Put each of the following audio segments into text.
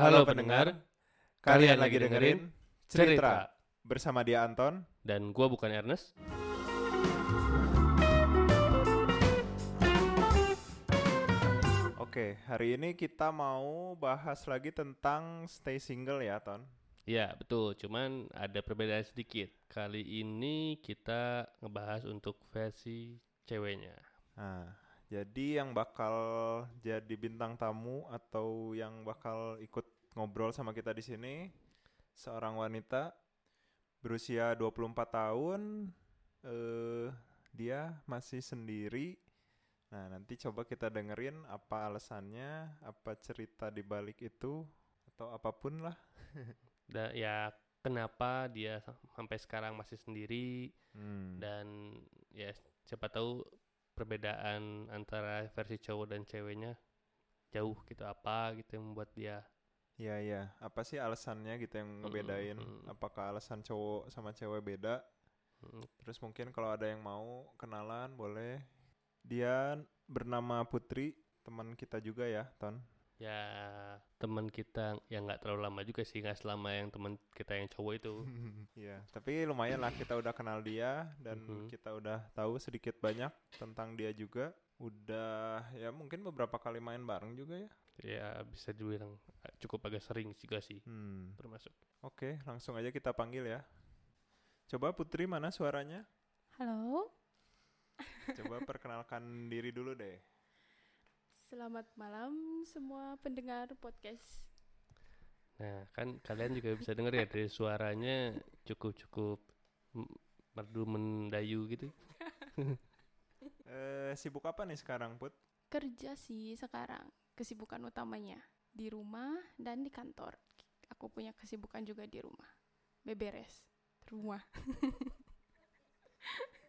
Halo pendengar, kalian lagi dengerin Cerita bersama dia Anton. dan gua bukan Ernest. Oke, hari ini kita mau bahas lagi tentang stay single ya, Ton. Iya betul, cuman ada perbedaan sedikit. Kali ini kita ngebahas untuk versi ceweknya. Nah, jadi yang bakal jadi bintang tamu atau yang bakal ikut ngobrol sama kita di sini seorang wanita berusia 24 tahun eh dia masih sendiri. Nah, nanti coba kita dengerin apa alasannya, apa cerita di balik itu atau apa pun lah. Dan ya kenapa dia sa- sampai sekarang masih sendiri Hmm. dan ya siapa tahu perbedaan antara versi cowok dan ceweknya jauh gitu apa gitu yang membuat dia Iya iya, apa sih alasannya gitu yang ngebedain? mm. Apakah alasan cowok sama cewek beda? mm, Terus mungkin kalau ada yang mau kenalan boleh. Dia bernama Putri, teman kita juga ya, Ton. Ya teman kita yang nggak terlalu lama juga sih nggak selama yang teman kita yang cowok itu Iya, tapi lumayan lah kita udah kenal dia dan Mhm. kita udah tahu sedikit banyak tentang dia juga. Udah ya mungkin beberapa kali main bareng juga ya. ya bisa dibilang eh, cukup agak sering juga sih Hmm. termasuk Oke, langsung aja kita panggil ya. Coba Putri mana suaranya? Halo, Coba perkenalkan diri dulu deh. Selamat malam semua pendengar podcast. nah kan kalian juga bisa denger ya dari suaranya cukup cukup m- merdu mendayu gitu Eh, sibuk apa nih sekarang, Put? Kerja sih sekarang, kesibukan utamanya di rumah dan di kantor. Aku punya kesibukan juga di rumah, beberes rumah.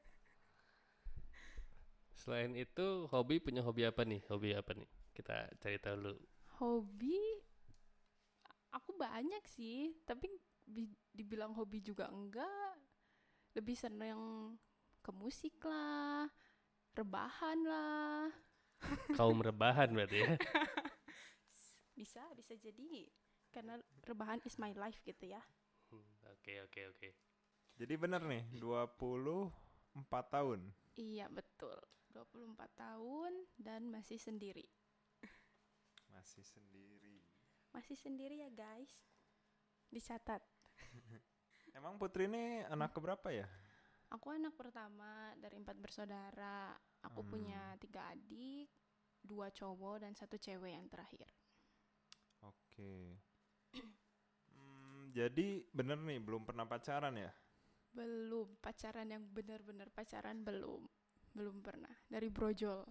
selain itu hobi punya hobi apa nih hobi apa nih kita cari tahu dulu Hobi, aku banyak sih, tapi bi- dibilang hobi juga enggak. Lebih seneng ke musik lah, rebahan lah. kaum rebahan berarti ya Bisa, bisa jadi. Karena rebahan is my life gitu ya. Hmm, oke oke oke Jadi bener nih, 24 tahun. Iya betul, 24 tahun dan masih sendiri. Masih sendiri. Masih sendiri ya guys. Dicatat. Emang Putri ini anak keberapa ya? Aku anak pertama dari empat bersaudara. Aku punya tiga adik, dua cowok dan satu cewek yang terakhir. Oke. Hmm, jadi bener nih, belum pernah pacaran ya? Belum pacaran yang benar-benar pacaran belum. Belum pernah. Dari brojol.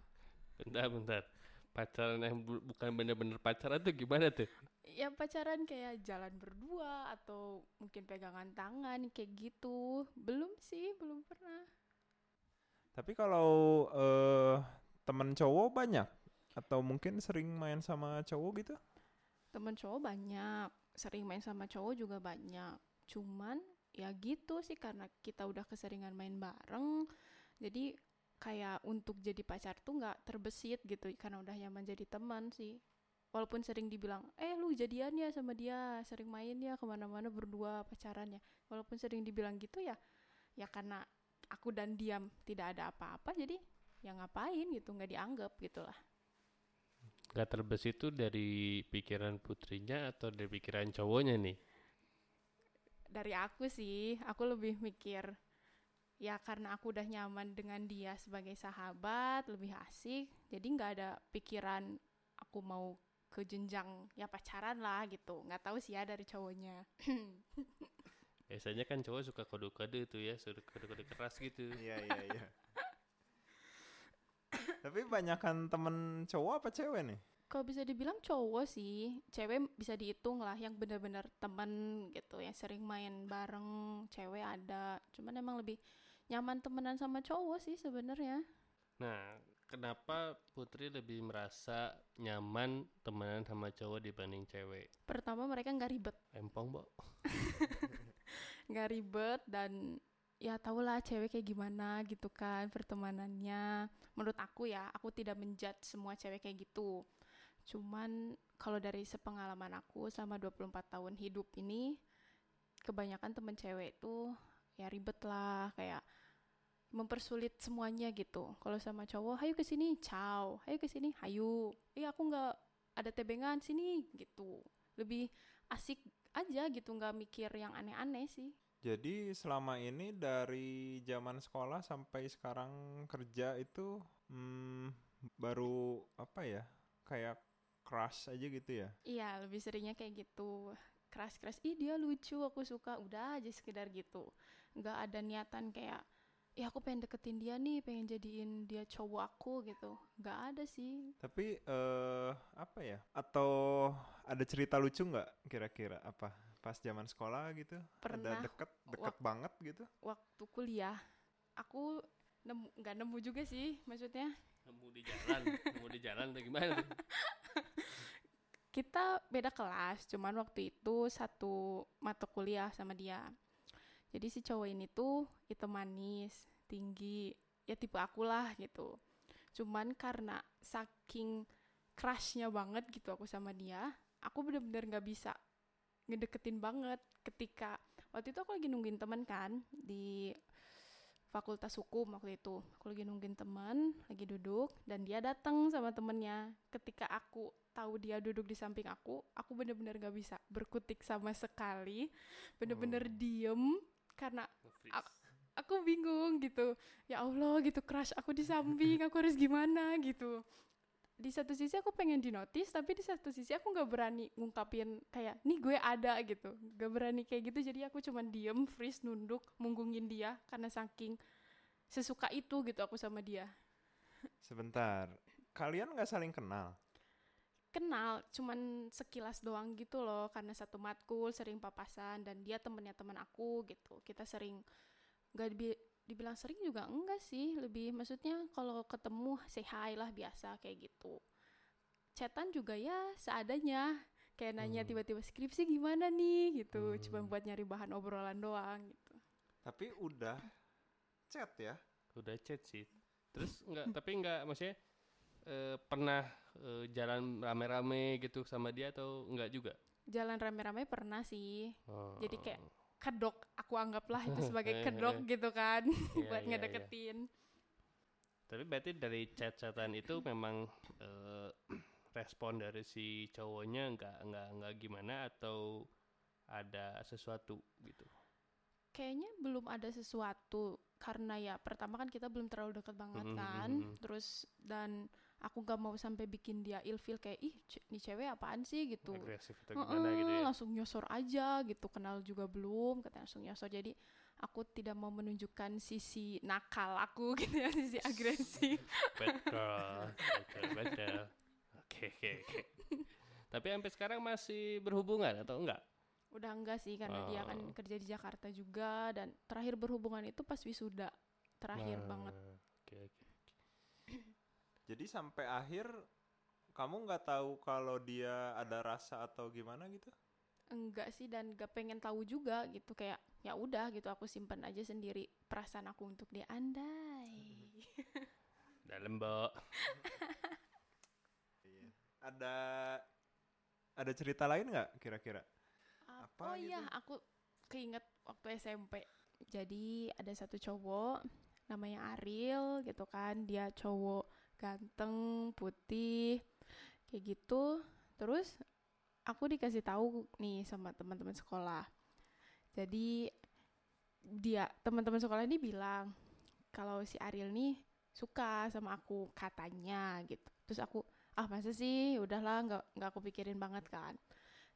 bentar bentar pacaran yang bu- bukan bener-bener pacaran tuh gimana tuh Ya pacaran kayak jalan berdua atau mungkin pegangan tangan kayak gitu. Belum sih, belum pernah. Tapi kalau eh temen cowok banyak? Atau mungkin sering main sama cowok gitu? Temen cowok banyak, sering main sama cowok juga banyak. Cuman ya gitu sih karena kita udah keseringan main bareng. Jadi kayak untuk jadi pacar tuh nggak terbesit gitu karena udah nyaman jadi teman sih. Walaupun sering dibilang, eh lu jadian ya sama dia, sering main ya ke mana-mana berdua pacarannya. Walaupun sering dibilang gitu ya, ya karena aku dan diam tidak ada apa-apa jadi ya ngapain gitu nggak dianggap gitulah. Gak terbesit itu dari pikiran putrinya atau dari pikiran cowoknya nih dari aku sih, aku lebih mikir ya karena aku udah nyaman dengan dia sebagai sahabat, lebih asik. Jadi nggak ada pikiran aku mau ke jenjang ya pacaran lah gitu. Nggak tahu sih ya dari cowoknya. biasanya kan cowok suka kode-kode tuh ya suka kode-kode keras gitu Iya, iya, iya. Tapi banyakan temen cowok apa cewek nih? Kalau bisa dibilang cowok sih, cewek bisa dihitung lah yang bener-bener temen gitu, yang sering main bareng, cewek ada. Cuman emang lebih nyaman temenan sama cowok sih sebenarnya. nah kenapa putri lebih merasa nyaman temenan sama cowok dibanding cewek? Pertama mereka nggak ribet. empong bo nggak ribet dan ya tau lah cewek kayak gimana gitu kan pertemanannya. Menurut aku ya aku tidak menjudge semua cewek kayak gitu. Cuman kalau dari sepengalaman aku selama 24 tahun hidup ini kebanyakan temen cewek itu ya ribet lah. Kayak mempersulit semuanya gitu. Kalau sama cowok, hayu ke sini, ciao, hayu ke sini, hayu. Iya aku nggak ada tebengan sini gitu. Lebih asik aja gitu, nggak mikir yang aneh-aneh sih. Jadi selama ini dari zaman sekolah sampai sekarang kerja itu hmm, baru apa ya? Kayak crush aja gitu ya? Iya, lebih seringnya kayak gitu. Keras-keras, ih dia lucu, aku suka. Udah aja sekedar gitu. Nggak ada niatan kayak, ya aku pengen deketin dia nih, pengen jadiin dia cowok aku gitu. Nggak ada sih. Tapi eh apa ya? Atau ada cerita lucu nggak kira-kira apa? Pas zaman sekolah gitu? Pernah Ada deket, deket wak- banget gitu? waktu kuliah, aku nemu, nggak nemu juga sih, maksudnya Nemu di jalan, nemu di jalan atau gimana? kita beda kelas, cuman waktu itu satu mata kuliah sama dia. Jadi si cowok ini tuh hitam manis, tinggi, ya tipe aku lah gitu. Cuman karena saking crushnya banget gitu aku sama dia, aku bener-bener nggak bisa ngedeketin banget ketika waktu itu aku lagi nungguin teman kan di fakultas hukum waktu itu aku lagi nungguin teman lagi duduk dan dia datang sama temennya ketika aku tahu dia duduk di samping aku aku bener-bener gak bisa berkutik sama sekali bener-bener Oh. diem karena Nge-freeze. Ak- aku bingung gitu ya Allah gitu crush aku di samping aku harus gimana gitu di satu sisi aku pengen di notice tapi di satu sisi aku nggak berani ngungkapin kayak nih gue ada gitu gak berani kayak gitu jadi aku cuman diem freeze nunduk munggungin dia karena saking sesuka itu gitu aku sama dia Sebentar. Kalian nggak saling kenal? kenal cuman sekilas doang gitu loh karena satu matkul sering papasan dan dia temennya teman aku gitu kita sering nggak dibi- dibilang sering juga enggak sih lebih maksudnya kalau ketemu say hi lah biasa kayak gitu chatan juga ya seadanya kayak nanya Hmm. tiba-tiba skripsi gimana nih gitu cuma Hmm. buat nyari bahan obrolan doang gitu Tapi udah chat ya? Udah chat sih. Terus enggak, tapi enggak maksudnya eh, pernah eh, jalan rame-rame gitu sama dia atau enggak juga? jalan rame-rame pernah sih Oh. Jadi kayak kedok aku anggaplah itu sebagai kedok gitu kan Iya, buat iya, iya. ngedeketin Tapi berarti dari chat-chatan itu memang eh, respon dari si cowoknya enggak enggak enggak gimana atau ada sesuatu gitu. kayaknya belum ada sesuatu karena ya pertama kan kita belum terlalu dekat banget Mhm, kan mhm. terus dan aku gak mau sampai bikin dia ilfeel kayak ih nih cewek apaan sih gitu Agresif atau gimana gitu ya. langsung nyosor aja gitu kenal juga belum kata langsung nyosor jadi aku tidak mau menunjukkan sisi nakal aku gitu ya sisi agresif Bad girl, betul betul. Oke oke oke. Tapi sampai sekarang masih berhubungan atau enggak? udah enggak sih karena dia kan Oh. kerja di Jakarta juga dan terakhir berhubungan itu pas wisuda terakhir Nah, banget Oke oke. Jadi sampai akhir kamu nggak tahu kalau dia ada rasa atau gimana gitu? enggak sih dan gak pengen tahu juga gitu kayak ya udah gitu aku simpan aja sendiri perasaan aku untuk dia andai Dalam mbok. Ada ada cerita lain nggak kira-kira? Apa oh iya gitu? aku keinget waktu SMP jadi ada satu cowok namanya Ariel gitu kan dia cowok ganteng putih kayak gitu. Terus aku dikasih tahu nih sama teman-teman sekolah. Jadi dia teman-teman sekolah ini bilang kalau si Ariel nih suka sama aku katanya gitu. Terus aku ah masa sih? Udahlah nggak nggak aku pikirin banget kan.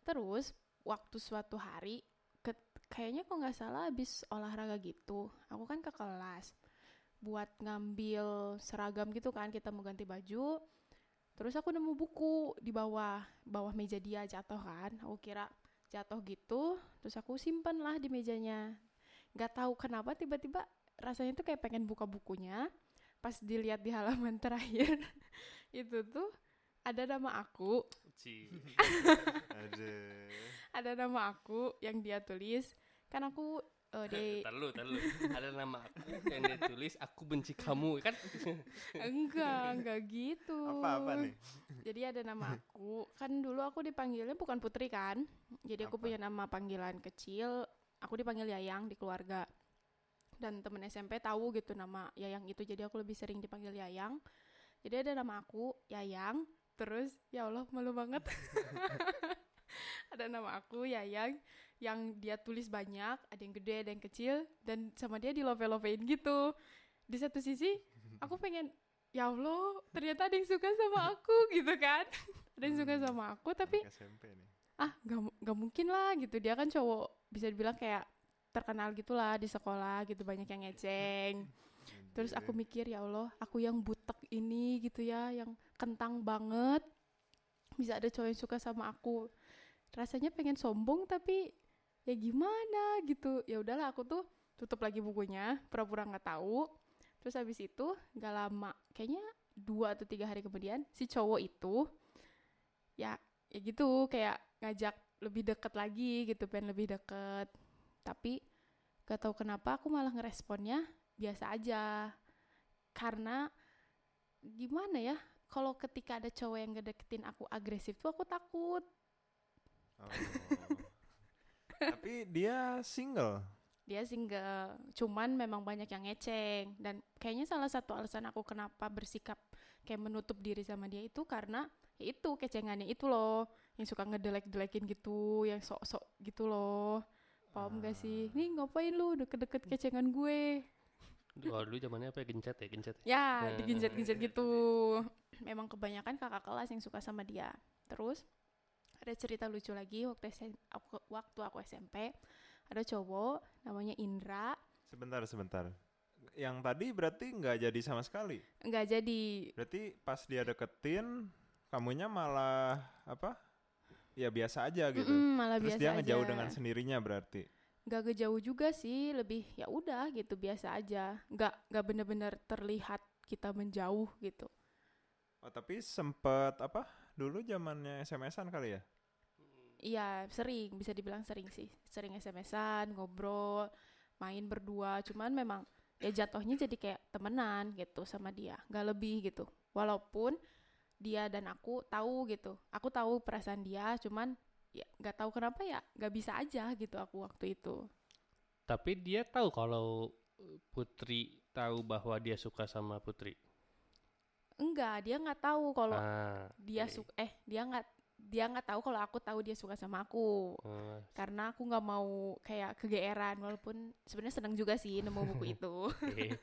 Terus waktu suatu hari ke- kayaknya kok nggak salah habis olahraga gitu. Aku kan ke kelas buat ngambil seragam gitu kan kita mau ganti baju. Terus aku nemu buku di bawah bawah meja dia jatuh kan. Aku kira jatuh gitu terus aku simpan lah di mejanya. Nggak tahu kenapa tiba-tiba rasanya tuh kayak pengen buka bukunya. Pas dilihat di halaman terakhir itu tuh ada nama aku. Aduh. ada nama aku yang dia tulis. Kan aku eh, dia Ntar lu, ntar lu. Ada nama aku yang dia tulis aku benci kamu kan? enggak enggak gitu. Apa-apa nih? jadi ada nama aku. Kan dulu aku dipanggilnya bukan Putri kan? Jadi aku Apa? punya nama panggilan kecil. Aku dipanggil Yayang di keluarga. Dan temen SMP tahu gitu nama Yayang itu. Jadi aku lebih sering dipanggil Yayang. Jadi ada nama aku Yayang. Terus ya Allah malu banget. Ada nama aku Yayang yang dia tulis banyak ada yang gede ada yang kecil dan sama dia di love lovein gitu. Di satu sisi aku pengen ya Allah ternyata ada yang suka sama aku gitu kan. Ada yang suka Hmm. sama aku tapi Anak SMP nih. ah gak, gak mungkin lah gitu. Dia kan cowok bisa dibilang kayak terkenal gitulah di sekolah gitu banyak yang ngeceng. Terus aku mikir ya Allah aku yang butek ini gitu ya yang kentang banget. Bisa ada cowok yang suka sama aku. Rasanya pengen sombong tapi ya gimana gitu. Ya udahlah aku tuh tutup lagi bukunya pura-pura nggak tahu. Terus habis itu nggak lama kayaknya dua atau tiga hari kemudian si cowok itu ya ya gitu kayak ngajak lebih deket lagi gitu pengen lebih deket. Tapi gak tahu kenapa aku malah ngeresponnya biasa aja. Karena gimana ya kalau ketika ada cowok yang ngedeketin aku agresif tuh aku takut. Oh. Tapi dia single. dia single cuman memang banyak yang ngeceng dan kayaknya salah satu alasan aku kenapa bersikap kayak menutup diri sama dia itu karena ya itu kecengannya itu loh yang suka ngedelek-delekin gitu yang sok-sok gitu loh paham gak sih nih ngapain lu deket-deket kecengan gue Oh, dulu zamannya apa ya? Gencet ya, gencet. ya? ya Nah. diginjet-ginjet gitu memang kebanyakan kakak kelas yang suka sama dia terus ada cerita lucu lagi waktu SM aku, waktu aku SMP ada cowok namanya Indra Sebentar, sebentar. Yang tadi berarti nggak jadi sama sekali. nggak jadi Berarti pas dia deketin, kamunya malah apa? Ya biasa aja gitu. Mm-mm, malah Terus biasa dia ngejauh aja. dengan sendirinya berarti. nggak ngejauh juga sih lebih ya udah gitu biasa aja nggak nggak bener-bener terlihat kita menjauh gitu Oh tapi sempet apa? Dulu zamannya SMS-an kali ya? Iya sering bisa dibilang sering sih. Sering SMS-an ngobrol main berdua. Cuman memang ya jatuhnya jadi kayak temenan gitu sama dia. Nggak lebih gitu. Walaupun dia dan aku tahu gitu. Aku tahu perasaan dia cuman ya nggak tahu kenapa ya nggak bisa aja gitu aku waktu itu. Tapi dia tahu kalau Putri tahu bahwa dia suka sama Putri. enggak dia nggak tahu kalau ah, dia oke. suka eh dia nggak dia nggak tahu kalau aku tahu dia suka sama aku. Oh, karena aku nggak mau kayak kegeeran walaupun sebenarnya seneng juga sih nemu buku itu. Oke.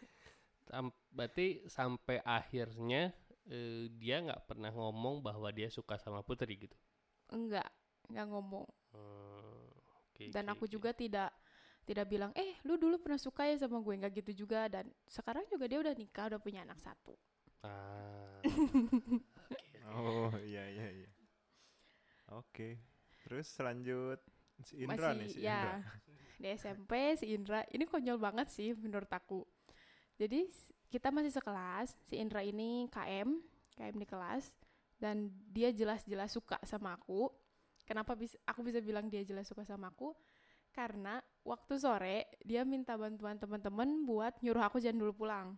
Sam- berarti sampai akhirnya eh, dia nggak pernah ngomong bahwa dia suka sama Putri gitu. enggak nggak ngomong. Hmm, oke, dan oke, aku oke. juga tidak tidak bilang eh lu dulu pernah suka ya sama gue? Nggak gitu juga. Dan sekarang juga dia udah nikah udah punya anak satu. Ah, Oh iya iya iya. Oke. Terus lanjut si Indra nih si ya Indra. di SMP si Indra ini konyol banget sih menurut aku jadi kita masih sekelas si Indra ini KM KM di kelas dan dia jelas-jelas suka sama aku kenapa bisa aku bisa bilang dia jelas suka sama aku karena waktu sore dia minta bantuan teman-teman buat nyuruh aku jangan dulu pulang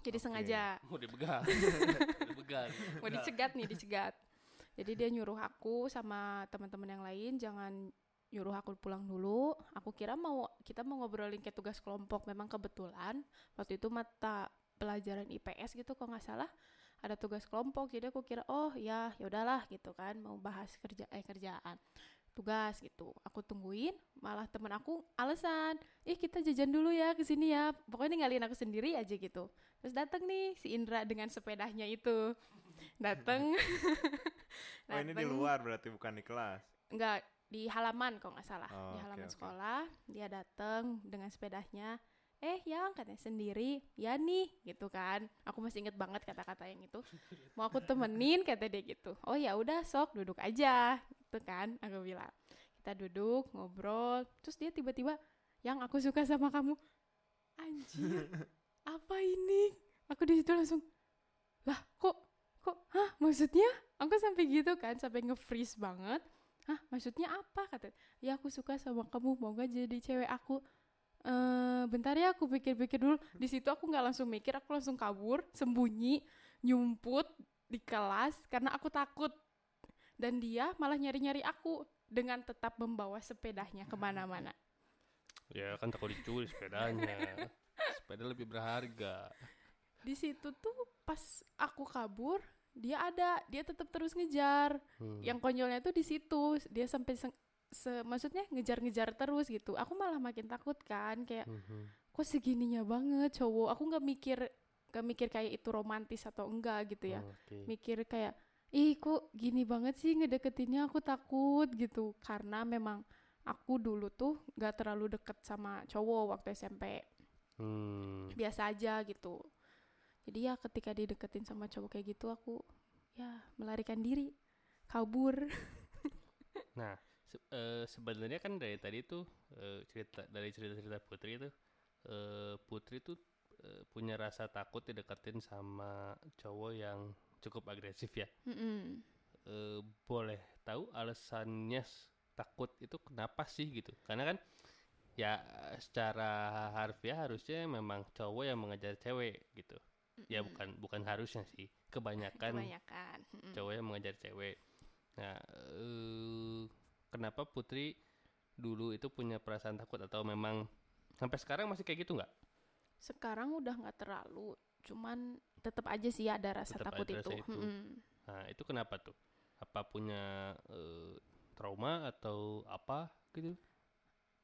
jadi Oke. sengaja mau dibegal. dibegal. mau dicegat nih dicegat jadi dia nyuruh aku sama teman-teman yang lain jangan nyuruh aku pulang dulu. Aku kira mau kita mau ngobrolin kayak tugas kelompok. Memang kebetulan waktu itu mata pelajaran IPS gitu kok nggak salah ada tugas kelompok. Jadi aku kira oh ya ya udahlah gitu kan mau bahas kerja eh kerjaan tugas gitu. Aku tungguin malah temen aku alasan ih kita jajan dulu ya ke sini ya. Pokoknya ninggalin aku sendiri aja gitu. Terus datang nih si Indra dengan sepedanya itu datang Oh ini di luar berarti bukan di kelas. enggak di halaman kalau nggak salah. Oh, di halaman oke. sekolah dia datang dengan sepedanya. Eh yang katanya sendiri. Ya nih gitu kan. Aku masih inget banget kata-kata yang itu. Mau aku temenin? kata dia gitu. Oh ya udah sok duduk aja gitu kan aku bilang. Kita duduk ngobrol terus dia tiba-tiba yang aku suka sama kamu. Anjir apa ini? Aku di situ langsung lah kok kok hah maksudnya? Aku sampai gitu kan sampai nge-freeze banget. Hah maksudnya apa? kata ya aku suka sama kamu mau gak jadi cewek aku? Eh bentar ya aku pikir-pikir dulu. Di situ aku nggak langsung mikir aku langsung kabur sembunyi nyumput di kelas karena aku takut. Dan dia malah nyari-nyari aku dengan tetap membawa sepedanya ke mana-mana. Ya kan takut dicuri sepedanya. Sepeda lebih berharga. di situ tuh pas aku kabur dia ada dia tetap terus ngejar Hmm. yang konyolnya tuh di situ dia sampai seng- se maksudnya ngejar-ngejar terus gitu aku malah makin takut kan kayak Mhm. kok segininya banget cowok aku nggak mikir nggak mikir kayak itu romantis atau enggak gitu ya Oke. mikir kayak ih kok gini banget sih ngedeketinnya aku takut gitu karena memang aku dulu tuh nggak terlalu deket sama cowok waktu SMP Hmm. biasa aja gitu jadi ya ketika dideketin sama cowok kayak gitu aku ya melarikan diri kabur Nah, se- eh, sebenarnya kan dari tadi tuh eh, cerita dari cerita-cerita Putri itu eh, Putri tuh eh, punya rasa takut dideketin sama cowok yang cukup agresif ya. Mm-mm. Eh, boleh tahu alasannya takut itu kenapa sih gitu? Karena kan ya secara harfiah harusnya memang cowok yang mengejar cewek gitu. Ya Mm-mm. bukan bukan harusnya sih. Kebanyakan kebanyakan Mm-mm. cowok yang mengejar cewek. Nah, eh, kenapa Putri dulu itu punya perasaan takut atau memang sampai sekarang masih kayak gitu nggak? sekarang udah nggak terlalu cuman tetap aja sih ada rasa Tetep takut ada itu, rasa itu. Mm-mm. Nah, itu kenapa tuh? Apa punya eh, trauma atau apa gitu?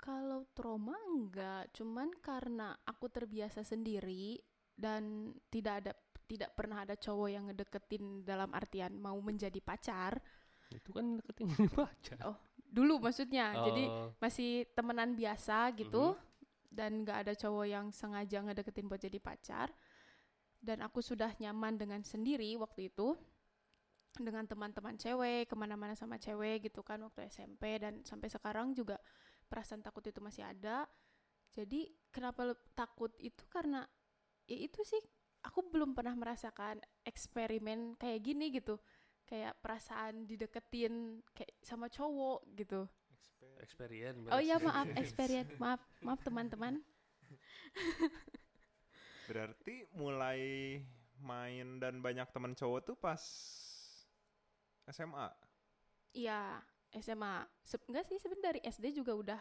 kalau trauma enggak cuman karena aku terbiasa sendiri dan tidak ada tidak pernah ada cowok yang ngedeketin dalam artian mau menjadi pacar. Itu kan deketin jadi pacar. Oh, dulu maksudnya. Jadi Oh, masih temenan biasa gitu. Dan nggak ada cowok yang sengaja ngedeketin buat jadi pacar. Dan aku sudah nyaman dengan sendiri waktu itu. Dengan teman-teman cewek ke mana-mana sama cewek gitu kan waktu SMP dan sampai sekarang juga perasaan takut itu masih ada. Jadi kenapa takut itu karena ya itu sih aku belum pernah merasakan eksperimen kayak gini gitu kayak perasaan dideketin kayak sama cowok gitu experience. Oh iya maaf experience maaf maaf teman-teman. Berarti mulai main dan banyak teman cowok tuh pas SMA. Iya SMA. Se- enggak sih sebenarnya dari SD juga udah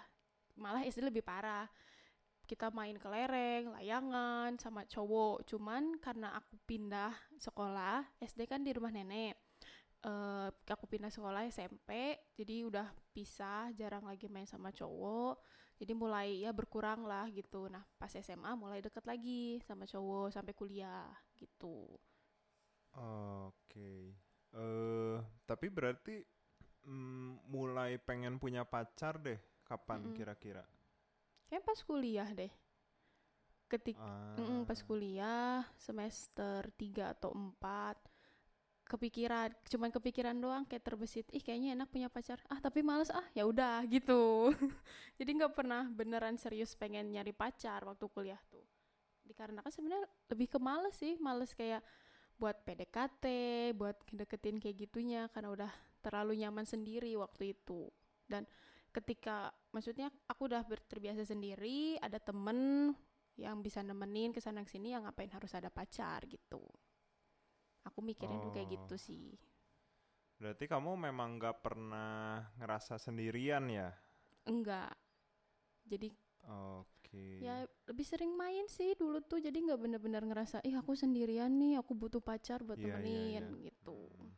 malah SD lebih parah. Kita main kelereng, layangan sama cowok. Cuman karena aku pindah sekolah SD kan di rumah nenek. Eh aku pindah sekolah SMP, jadi udah pisah, jarang lagi main sama cowok. Jadi mulai ya berkurang lah gitu. Nah pas SMA mulai deket lagi sama cowok sampai kuliah gitu. Oke. Eh, tapi berarti mm, mulai pengen punya pacar deh. Kapan Mm-mm. kira-kira? Kayak pas kuliah deh. Ketik Ah, Mm, pas kuliah semester 3 atau 4 kepikiran cuman kepikiran doang kayak terbesit ih kayaknya enak punya pacar. Ah tapi males ah ya udah gitu. Jadi nggak pernah beneran serius pengen nyari pacar waktu kuliah tuh. Dikarenakan sebenarnya lebih ke males sih males kayak buat PDKT buat deketin kayak gitunya karena udah terlalu nyaman sendiri waktu itu. Dan ketika maksudnya aku udah terbiasa sendiri ada temen yang bisa nemenin ke sana sini yang ngapain harus ada pacar gitu aku mikirnya dulu kayak gitu Oh. sih Berarti kamu memang nggak pernah ngerasa sendirian ya? enggak jadi Oke. ya lebih sering main sih dulu tuh jadi nggak bener-bener ngerasa ih aku sendirian nih aku butuh pacar buat Iya, iya, nemenin iya. gitu Hmm.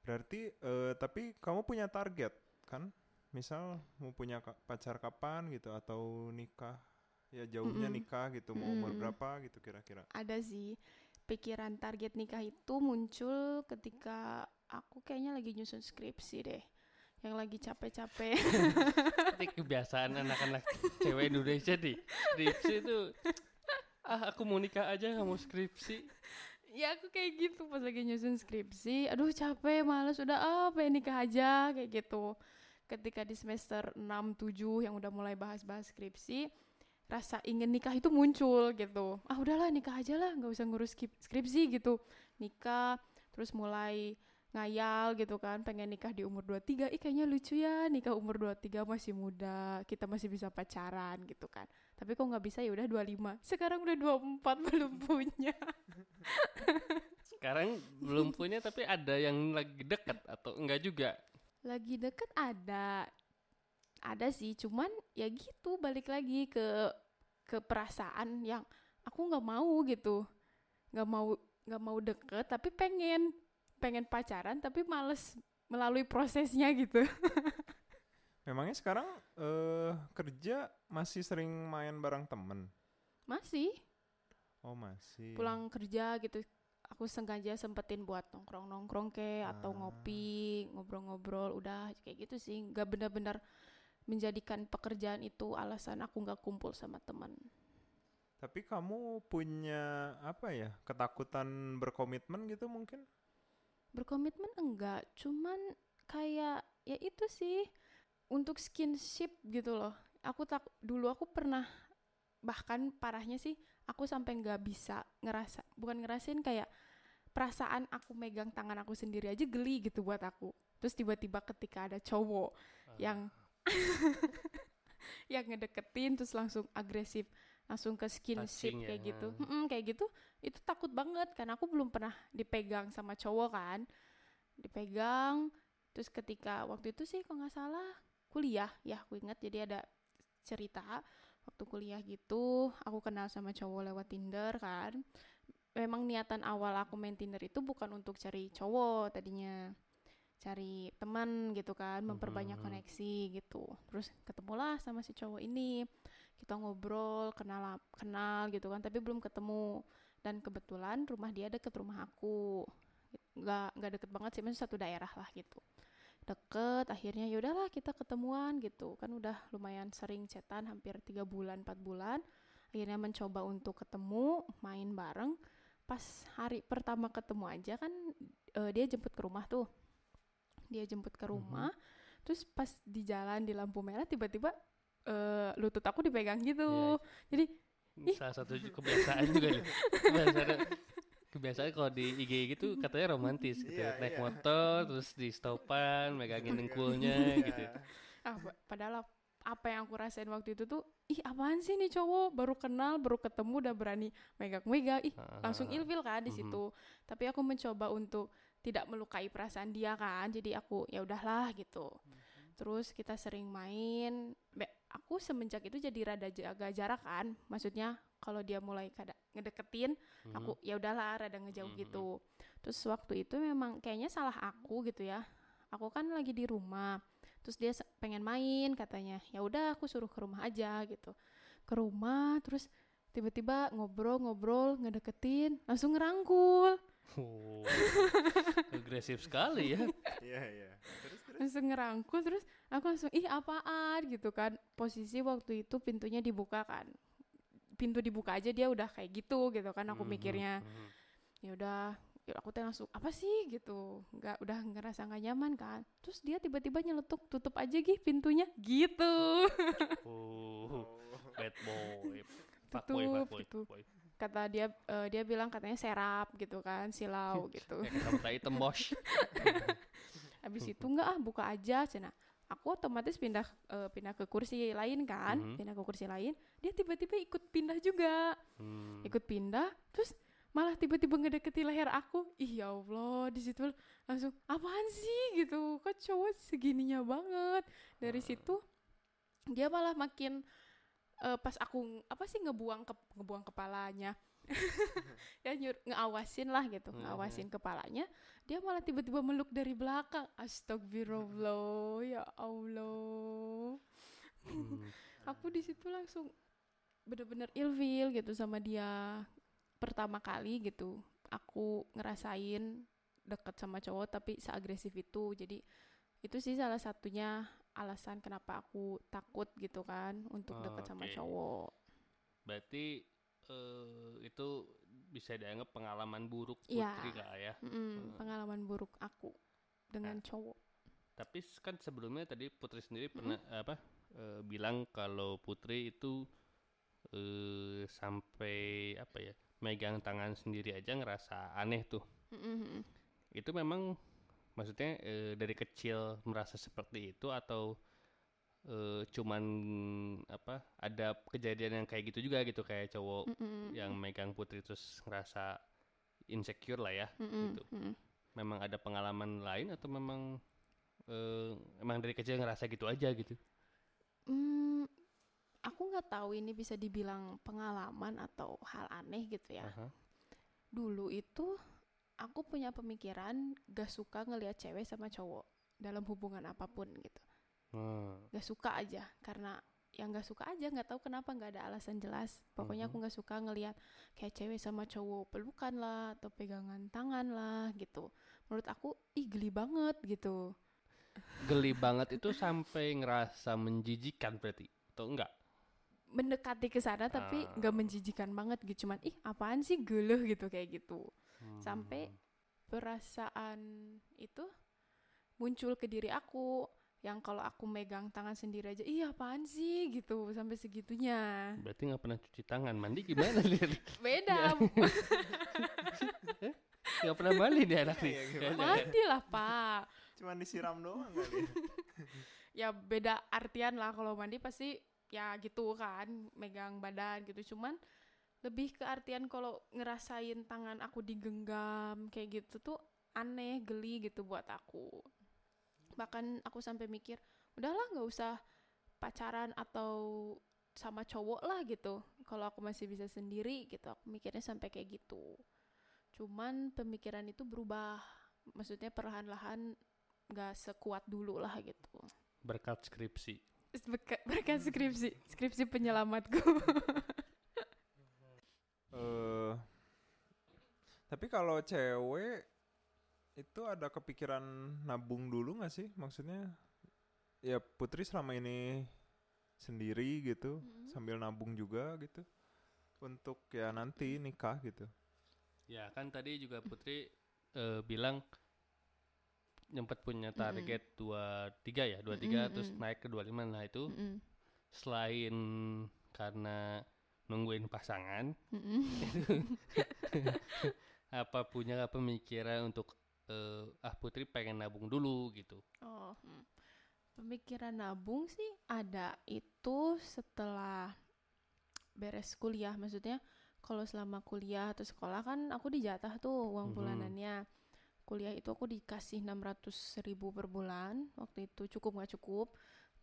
Berarti eh, tapi kamu punya target kan? Misal mau punya ka- pacar kapan gitu atau nikah? Ya jauhnya Mm-mm. nikah gitu mau umur Mm-mm. berapa gitu kira-kira? ada sih pikiran target nikah itu muncul ketika aku kayaknya lagi nyusun skripsi deh yang lagi capek-capek Seperti kebiasaan anak-anak cewek Indonesia di skripsi itu ah aku mau nikah aja nggak mau skripsi ya aku kayak gitu pas lagi nyusun skripsi aduh capek males udah ah pengen nikah aja kayak gitu ketika di semester 6 7 yang udah mulai bahas-bahas skripsi rasa ingin nikah itu muncul gitu. Ah udahlah nikah aja lah nggak usah ngurus skripsi gitu. Nikah terus mulai ngayal gitu kan pengen nikah di umur 23 ih kayaknya lucu ya nikah umur 23 masih muda kita masih bisa pacaran gitu kan. Tapi kok nggak bisa ya udah 25 sekarang udah 24 belum punya. Sekarang belum punya tapi ada yang lagi dekat atau enggak juga? Lagi deket ada. Ada sih cuman ya gitu balik lagi ke ke perasaan yang aku nggak mau gitu. Nggak mau nggak mau deket tapi pengen pengen pacaran tapi males melalui prosesnya gitu. Memangnya sekarang eh kerja masih sering main bareng temen? masih. Oh masih. pulang kerja gitu aku sengaja sempetin buat nongkrong nongkrong ke atau Ah. ngopi ngobrol-ngobrol udah kayak gitu sih nggak benar-benar menjadikan pekerjaan itu alasan aku nggak kumpul sama teman Tapi kamu punya apa ya ketakutan berkomitmen gitu mungkin? berkomitmen enggak cuman kayak ya itu sih untuk skinship gitu loh aku tak dulu aku pernah bahkan parahnya sih aku sampai nggak bisa ngerasa bukan ngerasain kayak perasaan aku megang tangan aku sendiri aja geli gitu buat aku. Terus tiba-tiba ketika ada cowok yang yang ngedeketin terus langsung agresif langsung ke skinship Touching ya, kayak gitu. Hmm. Mm-mm, kayak gitu itu takut banget karena aku belum pernah dipegang sama cowok kan. Dipegang terus ketika waktu itu sih kalau nggak salah kuliah ya aku ingat jadi ada cerita waktu kuliah gitu aku kenal sama cowok lewat Tinder kan memang niatan awal aku main Tinder itu bukan untuk cari cowok tadinya cari teman gitu kan memperbanyak Mhm. koneksi gitu. Terus ketemulah sama si cowok ini kita ngobrol kenal kenal gitu kan tapi belum ketemu. Dan kebetulan rumah dia deket rumah aku. Nggak nggak deket banget sih maksudnya satu daerah lah gitu. Deket akhirnya yaudahlah kita ketemuan gitu. Kan udah lumayan sering chatan hampir tiga bulan empat bulan. Akhirnya mencoba untuk ketemu main bareng pas hari pertama ketemu aja kan eh, dia jemput ke rumah tuh dia jemput ke rumah terus pas di jalan di lampu merah tiba-tiba eh, lutut aku dipegang gitu jadi Ini salah satu kebiasaan juga nih. Kebiasaan, kebiasaan kalau di IG gitu katanya romantis gitu. Iya, Naik iya. motor terus di stopan, megangin dengkulnya gitu. ah pa- padahal apa yang aku rasain waktu itu tuh ih apaan sih nih cowok? Baru kenal baru ketemu udah berani megang-megang ih langsung Ah, ilfil kan di Mhm. situ tapi aku mencoba untuk tidak melukai perasaan dia kan jadi aku ya udahlah gitu. Terus kita sering main Be- aku semenjak itu jadi rada jaga jarak kan. Maksudnya kalau dia mulai kada ngedeketin mhm. aku ya udahlah rada ngejauh Mhm. gitu. terus waktu itu memang kayaknya salah aku gitu ya. Aku kan lagi di rumah terus dia pengen main katanya ya udah aku suruh ke rumah aja gitu ke rumah terus tiba-tiba ngobrol-ngobrol ngedeketin langsung ngerangkul Oh, agresif sekali ya. Iya iya. Terus terus. langsung ngerangkul terus aku langsung ih apaan gitu kan posisi waktu itu pintunya dibuka kan pintu dibuka aja dia udah kayak gitu gitu kan aku Mhm, mikirnya mhm. ya udah aku teh langsung apa sih gitu nggak udah ngerasa nggak nyaman kan terus dia tiba-tiba nyeletuk tutup aja gih pintunya gitu Oh, bad boy. Fuck boy, Tutup fuck boy, gitu. boy. kata dia eh, dia bilang katanya serap gitu kan silau gitu Kayak kata tai tembos. habis itu enggak ah buka aja cina aku otomatis pindah eh, pindah ke kursi lain kan Mhm. pindah ke kursi lain dia tiba-tiba ikut pindah juga Hmm. ikut pindah terus malah tiba-tiba ngedeketi leher aku. Ih ya allah di situ langsung apaan sih? gitu. Kok cowok segininya banget. Dari situ dia malah makin eh, pas aku apa sih ngebuang ke ngebuang kepalanya. Ya nyur ngeawasin lah gitu Mhm. ngawasin kepalanya. Dia malah tiba-tiba meluk dari belakang. Astagfirullah ya allah. Hmm. aku di situ langsung bener-bener ilfil gitu sama dia pertama kali gitu aku ngerasain deket sama cowok tapi seagresif itu jadi itu sih salah satunya alasan kenapa aku takut gitu kan untuk deket sama Oke. cowok Berarti eh, itu bisa dianggap pengalaman buruk Iya. Putri kak ya. Mm-mm, Hmm. pengalaman buruk aku dengan cowok Tapi kan sebelumnya tadi Putri sendiri pernah apa eh, bilang kalau Putri itu eh, sampai apa ya megang tangan sendiri aja ngerasa aneh tuh. Mm-mm. Itu memang maksudnya eh, dari kecil merasa seperti itu atau eh, cuman apa ada kejadian yang kayak gitu juga gitu kayak cowok Mm-mm. yang megang putri terus ngerasa insecure lah ya Mm-mm. gitu. Mm-mm. memang ada pengalaman lain atau memang eh, emang dari kecil ngerasa gitu aja gitu Hmm, aku nggak tahu ini bisa dibilang pengalaman atau hal aneh gitu ya. Aha. Dulu itu aku punya pemikiran gak suka ngelihat cewek sama cowok dalam hubungan apa pun gitu. Hmm. Gak suka aja karena yang gak suka aja nggak tahu kenapa nggak ada alasan jelas. Pokoknya aku nggak suka ngelihat kayak cewek sama cowok pelukan lah atau pegangan tangan lah gitu. Menurut aku ih geli banget gitu. geli banget itu sampai ngerasa menjijikan berarti atau enggak Mendekati ke sana tapi Ah. nggak menjijikan banget gitu. Cuman ih apaan sih geleh gitu kayak gitu. Sampai Hmm. perasaan itu muncul ke diri aku yang kalau aku megang tangan sendiri aja iya apaan sih gitu sampai segitunya berarti nggak pernah cuci tangan mandi gimana dia beda nggak pernah mandi dia anak nih? Kayaknya. mandi lah pak Cuman disiram doang kali. ya beda artian lah kalau mandi pasti ya gitu kan megang badan gitu. Cuman lebih ke artian kalau ngerasain tangan aku digenggam kayak gitu tuh aneh geli gitu buat aku. Bahkan aku sampai mikir udahlah nggak usah pacaran atau sama cowok lah gitu. Kalau aku masih bisa sendiri gitu aku mikirnya sampai kayak gitu. Cuman pemikiran itu berubah. Maksudnya perlahan-lahan nggak sekuat dulu lah gitu. Berkat skripsi Berkat, berkat skripsi skripsi penyelamatku eh tapi kalau cewek itu ada kepikiran nabung dulu nggak sih? Maksudnya ya Putri selama ini sendiri gitu, Mhm. sambil nabung juga gitu. Untuk ya nanti nikah gitu. ya kan tadi juga Putri eh, bilang nyempet punya target dua tiga ya dua tiga terus mm. naik ke dua lima nah itu Mm-mm. selain karena nungguin pasangan Mm-mm. apa punya pemikiran untuk eh, ah Putri pengen nabung dulu gitu Oh, hmm. pemikiran nabung sih ada itu setelah beres kuliah. Maksudnya kalau selama kuliah atau sekolah kan aku dijatah tuh uang Mhm. bulanannya. Kuliah itu aku dikasih 600 ribu per bulan. Waktu itu cukup nggak cukup.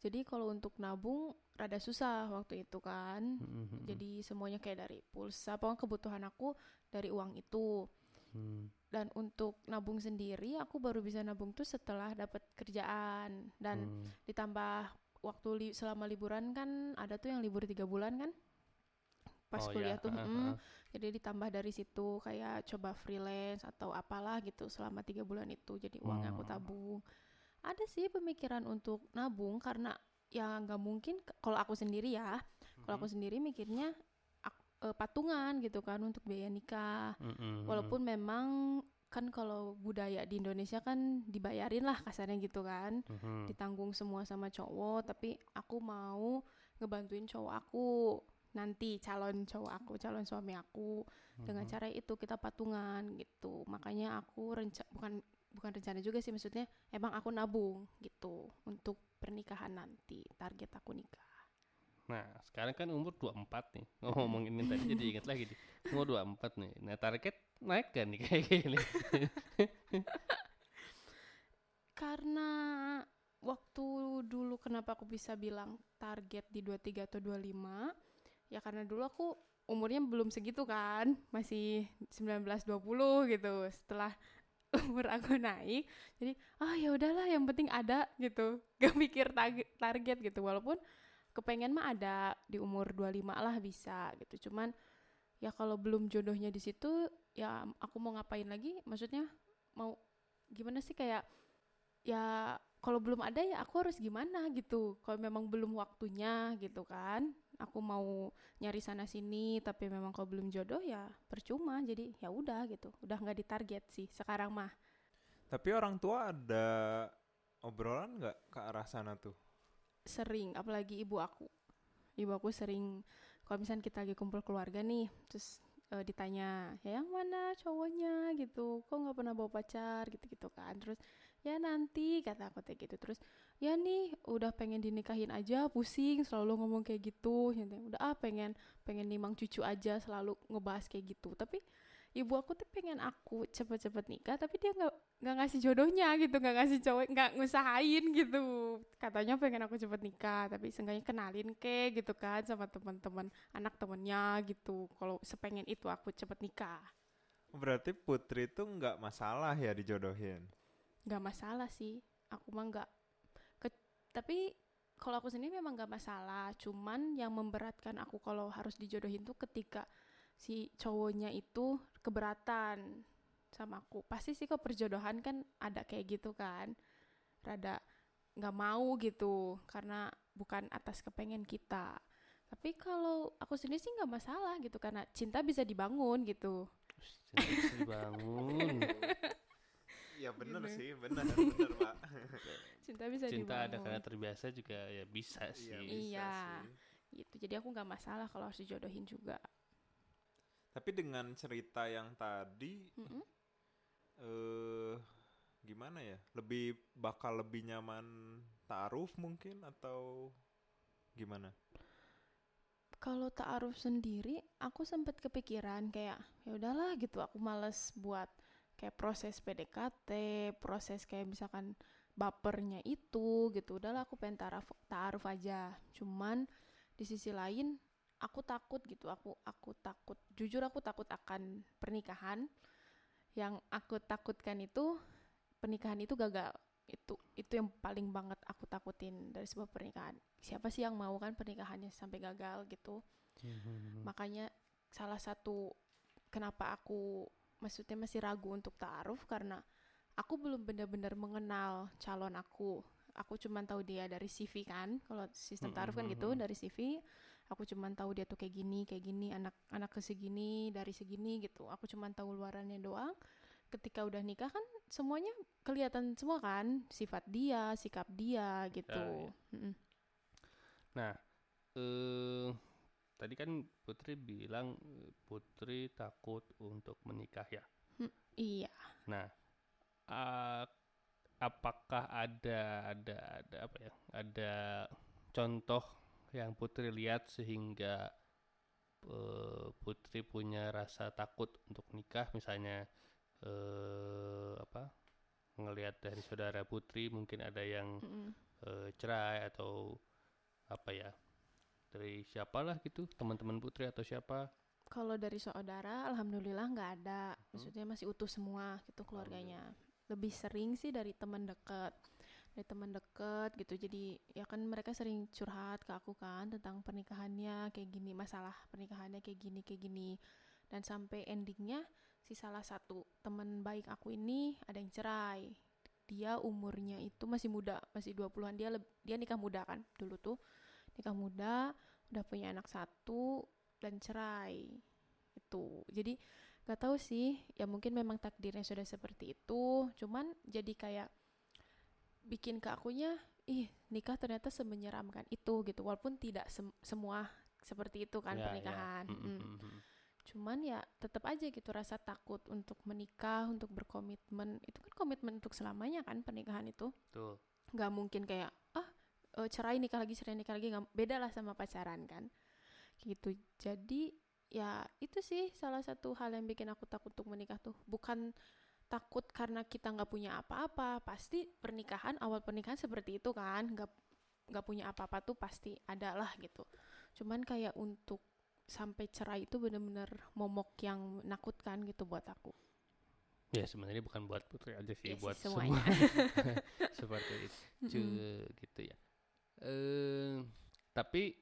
Jadi kalau untuk nabung rada susah waktu itu kan. Mm-mm. Jadi semuanya kayak dari pulsa, pokoknya kebutuhan aku dari uang itu. Hmm. Dan untuk nabung sendiri, aku baru bisa nabung tuh setelah dapat kerjaan dan Hmm. ditambah waktu li- selama liburan kan ada tuh yang libur tiga bulan kan pas Oh, kuliah ya, tuh, ah. jadi ditambah dari situ kayak coba freelance atau apalah gitu selama tiga bulan itu jadi uangnya aku Hmm. tabung. Ada sih pemikiran untuk nabung karena ya nggak mungkin kalau aku sendiri ya, kalau aku sendiri mikirnya eh, patungan gitu kan untuk biaya nikah. Mm-mm. Walaupun memang kan kalau budaya di Indonesia kan dibayarin lah kasarnya gitu kan, Mhm. ditanggung semua sama cowok, tapi aku mau ngebantuin cowok aku nanti calon cowok aku, calon suami aku dengan Mhm. cara itu kita patungan gitu. Makanya aku renca bukan bukan rencana juga sih maksudnya emang aku nabung gitu untuk pernikahan nanti target aku nikah. Nah, sekarang kan umur 24 nih. Ngomongin ini tadi jadi ingat lagi nih. Umur 24 nih. Nah, target naik kan nih kayak gini. Karena waktu dulu kenapa aku bisa bilang target di 23 atau 25 ya karena dulu aku umurnya belum segitu kan masih 19 20 gitu. Setelah umur aku naik jadi ah ya udahlah yang penting ada gitu. Gak mikir target target gitu. Walaupun kepengen mah ada di umur 25 lah bisa gitu. Cuman ya kalau belum jodohnya di situ ya aku mau ngapain lagi? Maksudnya mau gimana sih? Kayak ya kalau belum ada ya aku harus gimana gitu? Kalau memang belum waktunya gitu kan aku mau nyari sana sini tapi memang kalau belum jodoh ya percuma jadi ya udah gitu. Udah nggak ditarget sih sekarang mah. Tapi orang tua ada obrolan nggak ke arah sana tuh? sering apalagi ibu aku. Ibu aku sering kalau misalnya kita lagi kumpul keluarga nih terus eh, ditanya ya yang mana cowoknya? gitu. Kok nggak pernah bawa pacar? gitu gitu kan. Terus ya nanti kata aku kayak gitu. Terus ya nih udah pengen dinikahin aja pusing selalu ngomong kayak gitu. Gitu. udah ah pengen pengen nimang cucu aja selalu ngebahas kayak gitu. Tapi ibu aku tuh pengen aku cepet-cepet nikah tapi dia nggak nggak ngasih jodohnya gitu nggak ngasih cowok nggak ngusahain gitu. Katanya pengen aku cepet nikah tapi seenggaknya kenalin ke gitu kan sama teman-teman anak temennya gitu. Kalau sepengen itu aku cepet nikah. Berarti Putri itu nggak masalah ya dijodohin. Nggak masalah sih. Aku mah nggak ke- tapi kalau aku sendiri memang nggak masalah. Cuman yang memberatkan aku kalau harus dijodohin tuh ketika si cowoknya itu keberatan sama aku. Pasti sih kok perjodohan kan ada kayak gitu kan. Rada nggak mau gitu karena bukan atas kepengen kita. Tapi kalau aku sendiri sih nggak masalah gitu karena cinta bisa dibangun gitu. Cinta bisa dibangun. Iya bener Gitu. sih, bener bener pak. cinta bisa Cinta dibangun ada karena terbiasa juga ya bisa sih. Iya, bisa Iya. sih. gitu jadi aku nggak masalah kalau harus dijodohin juga Tapi dengan cerita yang tadi, Mm-mm. eh gimana ya? Lebih bakal lebih nyaman taaruf mungkin atau gimana? Kalau ta'aruf sendiri, aku sempat kepikiran kayak ya udahlah gitu, aku males buat kayak proses PDKT, proses kayak misalkan bapernya itu gitu. Udahlah aku pengen ta'aruf, ta'aruf aja. Cuman di sisi lain aku takut gitu, aku aku takut. Jujur aku takut akan pernikahan. Yang aku takutkan itu pernikahan itu gagal. Itu itu yang paling banget aku takutin dari sebuah pernikahan. Siapa sih yang mau kan pernikahannya sampai gagal gitu? Hmm. Makanya salah satu kenapa aku maksudnya masih ragu untuk taaruf karena aku belum benar-benar mengenal calon aku. Aku cuman tahu dia dari CV kan. Kalau sistem taaruf kan gitu dari CV. Aku cuman tahu dia tuh kayak gini, kayak gini, anak-anak ke segini, dari segini gitu. Aku cuman tahu luarannya doang. Ketika udah nikah kan semuanya kelihatan semua kan, sifat dia, sikap dia gitu. Mm-mm. Nah, eh tadi kan Putri bilang Putri takut untuk menikah ya. Iya. Nah, a- apakah ada ada ada apa ya? Ada contoh yang Putri lihat sehingga eh, Putri punya rasa takut untuk nikah misalnya eh apa? ngelihat dari saudara Putri mungkin ada yang Mm-mm. eh, cerai atau apa ya? Dari siapalah gitu, teman-teman Putri atau siapa? Kalau dari saudara, alhamdulillah nggak ada. Hmm. Maksudnya masih utuh semua gitu keluarganya. Lebih sering sih dari teman dekat, dari teman dekat gitu. Jadi ya kan mereka sering curhat ke aku kan tentang pernikahannya kayak gini, masalah pernikahannya kayak gini kayak gini. Dan sampai endingnya si salah satu teman baik aku ini ada yang cerai. Dia umurnya itu masih muda, masih 20-an. Dia dia nikah muda kan dulu tuh. Nikah muda, udah punya anak satu, dan cerai itu jadi nggak tahu sih ya mungkin memang takdirnya sudah seperti itu cuman jadi kayak bikin ke akunya ih nikah ternyata semenyeramkan itu gitu walaupun tidak sem- semua seperti itu kan Ya, ya. pernikahan Mm, mm, Mm. mm, mm. cuman ya tetap aja gitu rasa takut untuk menikah untuk berkomitmen itu kan komitmen untuk selamanya kan pernikahan itu Betul. nggak mungkin kayak eh, cerai nikah lagi cerai nikah lagi nggak beda lah sama pacaran kan. Gitu. Jadi ya itu sih salah satu hal yang bikin aku takut untuk menikah tuh. Bukan takut karena kita nggak punya apa-apa pasti pernikahan awal pernikahan seperti itu kan. Nggak nggak punya apa-apa tuh pasti ada lah gitu. Cuman kayak untuk sampai cerai itu bener-bener momok yang menakutkan gitu buat aku. Ya sebenarnya bukan buat Putri aja sih, Ya sih, buat semuanya. semua. Seperti itu gitu ya. Eh tapi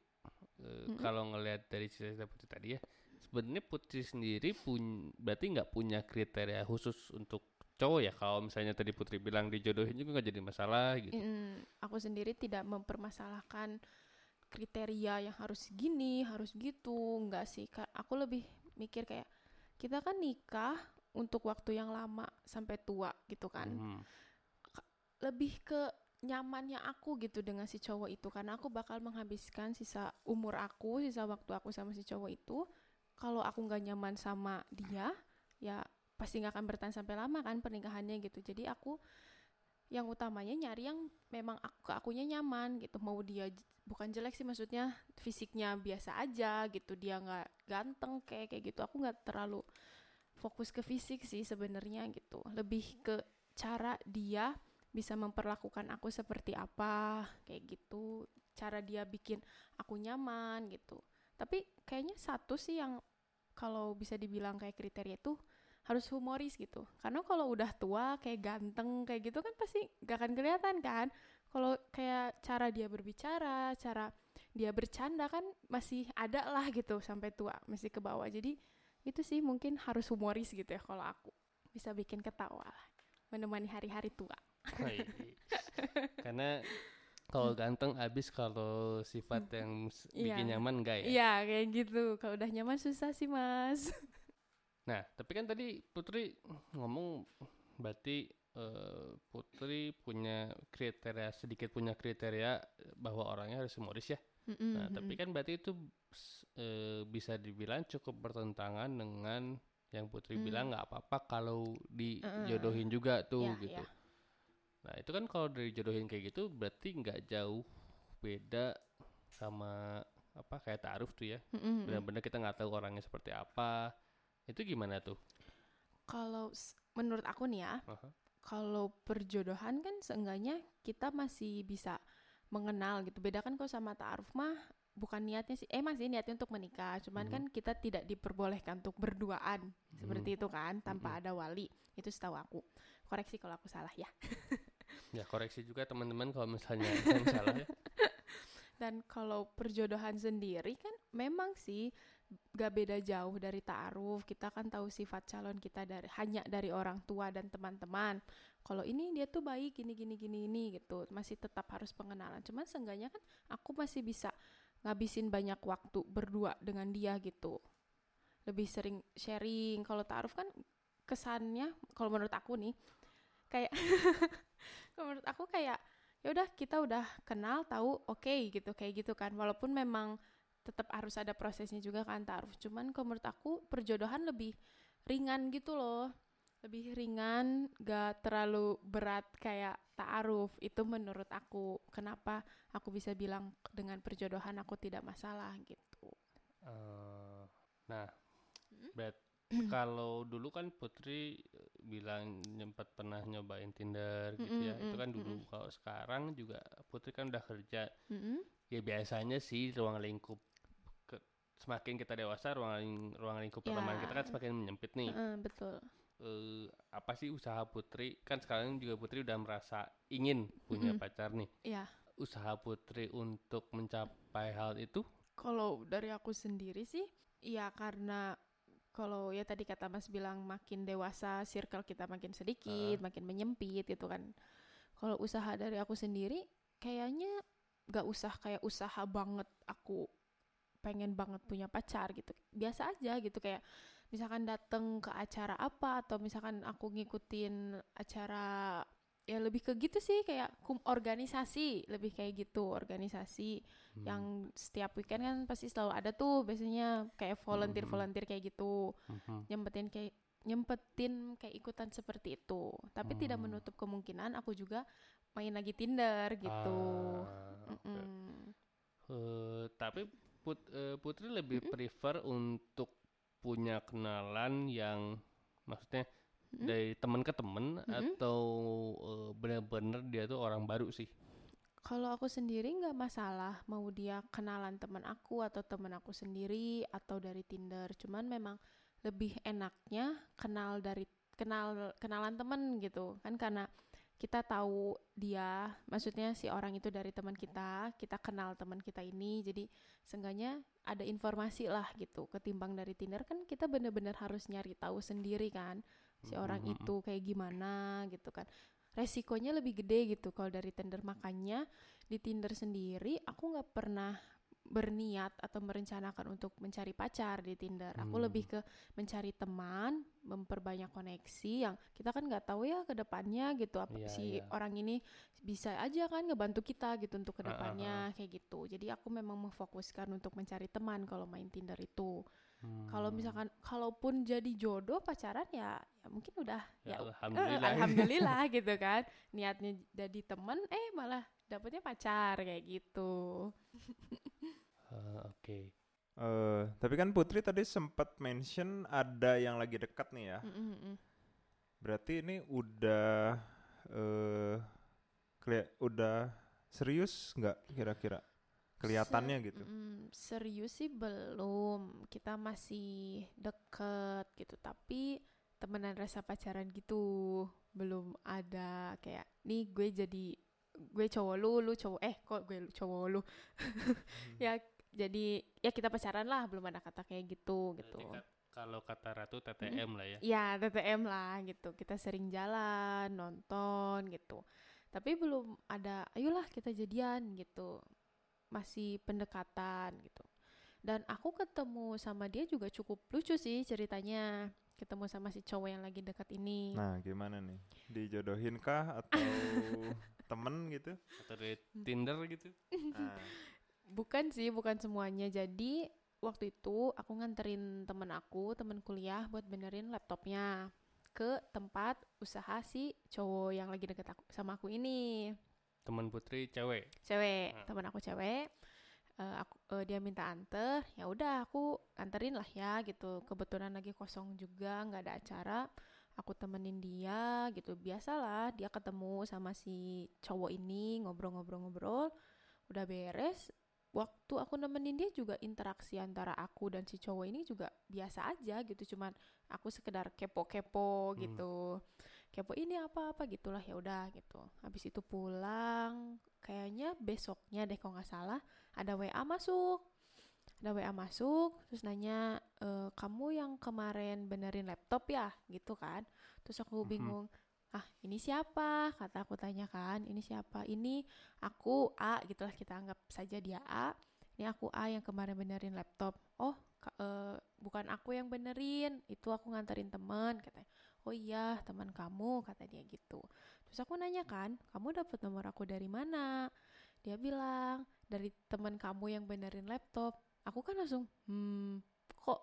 eh, Mm-mm. kalau ngelihat dari cerita Putri tadi ya, sebenarnya Putri sendiri pun berarti nggak punya kriteria khusus untuk cowok ya. Kalau misalnya tadi Putri bilang dijodohin juga nggak jadi masalah gitu. Mm, aku sendiri tidak mempermasalahkan kriteria yang harus gini, harus gitu, enggak sih. Ka- Aku lebih mikir kayak kita kan nikah untuk waktu yang lama sampai tua gitu kan. Mhm. Lebih ke nyamannya aku gitu dengan si cowok itu. Karena aku bakal menghabiskan sisa umur aku, sisa waktu aku sama si cowok itu. Kalau aku nggak nyaman sama dia, ya pasti nggak akan bertahan sampai lama kan pernikahannya gitu. Jadi aku yang utamanya nyari yang memang aku, ke akunya nyaman gitu. Mau dia bukan jelek sih maksudnya fisiknya biasa aja gitu. Dia nggak ganteng kayak kayak gitu. Aku nggak terlalu fokus ke fisik sih sebenarnya gitu. Lebih ke cara dia bisa memperlakukan aku seperti apa kayak gitu. Cara dia bikin aku nyaman gitu. Tapi kayaknya satu sih yang kalau bisa dibilang kayak kriteria itu harus humoris gitu. Karena kalau udah tua kayak ganteng kayak gitu kan pasti gak akan kelihatan kan? Kalau kayak cara dia berbicara cara dia bercanda kan masih ada lah gitu sampai tua masih ke bawah. Jadi itu sih mungkin harus humoris gitu ya kalau aku bisa bikin ketawa lah menemani hari-hari tua. Karena kalau ganteng habis kalau sifat yang s- bikin Iya. nyaman enggak ya? iya kayak gitu kalau udah nyaman susah sih mas Nah, tapi kan tadi Putri ngomong berarti eh, Putri punya kriteria sedikit punya kriteria bahwa orangnya harus humoris ya. Nah, tapi kan berarti itu eh, bisa dibilang cukup bertentangan dengan yang Putri Hmm. bilang nggak apa-apa kalau dijodohin juga tuh Iya, gitu. iya. Nah, itu kan kalau dijodohin kayak gitu berarti nggak jauh beda sama apa kayak taaruf tuh ya. Mm-mm. Benar-benar kita nggak tahu orangnya seperti apa. Itu gimana tuh? kalau menurut aku nih ya Aha. kalau perjodohan kan seenggaknya kita masih bisa mengenal gitu. Beda kan kalau sama ta'aruf mah bukan niatnya sih, emang sih niatnya untuk menikah. Cuman Mhm. kan kita tidak diperbolehkan untuk berduaan seperti itu kan, tanpa Mhm. ada wali. Itu setahu aku. Koreksi kalau aku salah ya. Ya koreksi juga teman-teman kalau misalnya salah ya. Dan kalau perjodohan sendiri kan memang sih gak beda jauh dari ta'aruf. Kita kan tahu sifat calon kita dari hanya dari orang tua dan teman-teman. Kalau ini dia tuh baik gini gini gini ini gitu. Masih tetap harus pengenalan. Cuman seenggaknya kan aku masih bisa ngabisin banyak waktu berdua dengan dia gitu. Lebih sering sharing. Kalau ta'aruf kan kesannya kalau menurut aku nih kayak menurut aku kayak ya udah kita udah kenal tahu oke gitu kayak gitu kan. Walaupun memang tetap harus ada prosesnya juga kan taruh cuman kalau menurut aku perjodohan lebih ringan gitu loh. Lebih ringan gak terlalu berat kayak ta'aruf. Itu menurut aku. Kenapa aku bisa bilang dengan perjodohan aku tidak masalah gitu. Eh, nah, Hmm? bet kalau dulu kan Putri eh, bilang nyempat pernah nyobain Tinder gitu ya. Mm-mm, Itu kan dulu. mm-mm. Kalau sekarang juga Putri kan udah kerja. Mm-mm. Ya biasanya sih ruang lingkup ke, semakin kita dewasa ruang ling- ruang lingkup Ya. pertemanan kita kan semakin menyempit nih. Heeh, betul eh apa sih usaha Putri? Kan sekarang juga Putri udah merasa ingin punya Mm-mm. pacar nih. ya Usaha Putri untuk mencapai hal itu Kalau dari aku sendiri sih, ya karena kalau ya tadi kata Mas bilang makin dewasa, circle kita makin sedikit, makin menyempit gitu kan. Kalau usaha dari aku sendiri, kayaknya gak usah kayak usaha banget aku pengen banget punya pacar gitu. Biasa aja gitu kayak misalkan datang ke acara apa atau misalkan aku ngikutin acara ya lebih ke gitu sih kayak kum organisasi lebih kayak gitu organisasi Hmm. yang setiap weekend kan pasti selalu ada tuh biasanya kayak volunteer volunteer kayak gitu Mhm. nyempetin kayak nyempetin kayak ikutan seperti itu tapi tidak Hmm. menutup kemungkinan aku juga main lagi Tinder gitu Ah, oke. Mm-mm. Eh, tapi Put- eh, Putri lebih prefer untuk punya kenalan yang maksudnya Dari teman ke teman Mm-mm. atau eh, benar-benar dia tuh orang baru sih. Kalau aku sendiri nggak masalah mau dia kenalan teman aku atau teman aku sendiri atau dari Tinder. Cuman memang lebih enaknya kenal dari kenal kenalan temen gitu kan karena kita tahu dia, maksudnya si orang itu dari teman kita, kita kenal teman kita ini, jadi seenggaknya ada informasi lah gitu. Ketimbang dari Tinder kan kita bener-bener harus nyari tahu sendiri kan si orang itu kayak gimana gitu kan resikonya lebih gede gitu kalau dari Tinder makanya di Tinder sendiri aku nggak pernah berniat atau merencanakan untuk mencari pacar di Tinder. Aku Hmm. lebih ke mencari teman, memperbanyak koneksi yang kita kan nggak tahu ya ke depannya gitu apa Iya, si iya. orang ini bisa aja kan ngebantu kita gitu untuk ke Ah, ah, depannya kayak gitu. Jadi aku memang memfokuskan untuk mencari teman kalau main Tinder itu. Kalau Hmm. misalkan kalaupun jadi jodoh pacaran ya ya mungkin udah Ya, ya, eh, alhamdulillah. alhamdulillah gitu kan. Niatnya jadi teman eh malah dapetnya pacar kayak gitu. Eh, Oke. Eh, tapi kan Putri tadi sempat mention ada yang lagi dekat nih ya. Mm, mm. Berarti ini udah eh keli- udah serius nggak kira-kira? Kelihatannya Se- gitu. mm, serius sih belum. Kita masih deket gitu. Tapi temenan rasa pacaran gitu belum ada kayak nih gue jadi gue cowok lu, lu cowok eh kok gue cowok lu. ya jadi ya kita pacaran lah belum ada kata kayak gitu gitu. Kalau kata Ratu TTM lah ya. Ya TTM lah gitu. Kita sering jalan, nonton gitu. Tapi belum ada ayolah kita jadian gitu. Masih pendekatan gitu. Dan aku ketemu sama dia juga cukup lucu sih ceritanya. Ketemu sama si cowok yang lagi dekat ini. Nah, gimana nih? Dijodohin kah atau temen gitu? Atau dari Tinder gitu. Nah, Bukan sih, bukan semuanya. Jadi waktu itu aku nganterin temen aku, temen kuliah buat benerin laptopnya ke tempat usaha si cowok yang lagi deket aku, sama aku ini. Teman Putri cewek. Cewek, Hmm. temen aku cewek. Eh, aku eh, dia minta anter, ya udah aku anterin lah ya gitu. Kebetulan lagi kosong juga, nggak ada acara. Aku temenin dia gitu. Biasalah dia ketemu sama si cowok ini ngobrol-ngobrol-ngobrol. Udah beres. Waktu aku nemenin dia juga interaksi antara aku dan si cowok ini juga biasa aja gitu. Cuman aku sekedar kepo-kepo Hmm. gitu. Kepo ini apa-apa gitulah ya udah gitu. Habis itu pulang, kayaknya besoknya deh kalau nggak salah ada WA masuk. Ada WA masuk, terus nanya, e, kamu yang kemarin benerin laptop ya, gitu kan? Terus aku Mhm. bingung, ah ini siapa? Kata aku tanya kan, ini siapa? Ini aku A, gitulah kita anggap saja dia A. Ini aku A yang kemarin benerin laptop. Oh, eh, bukan aku yang benerin, itu aku nganterin teman, katanya. Oh iya, teman kamu, kata dia gitu. Terus aku nanya kan, kamu dapat nomor aku dari mana? Dia bilang, dari teman kamu yang benerin laptop. Aku kan langsung, hmm, kok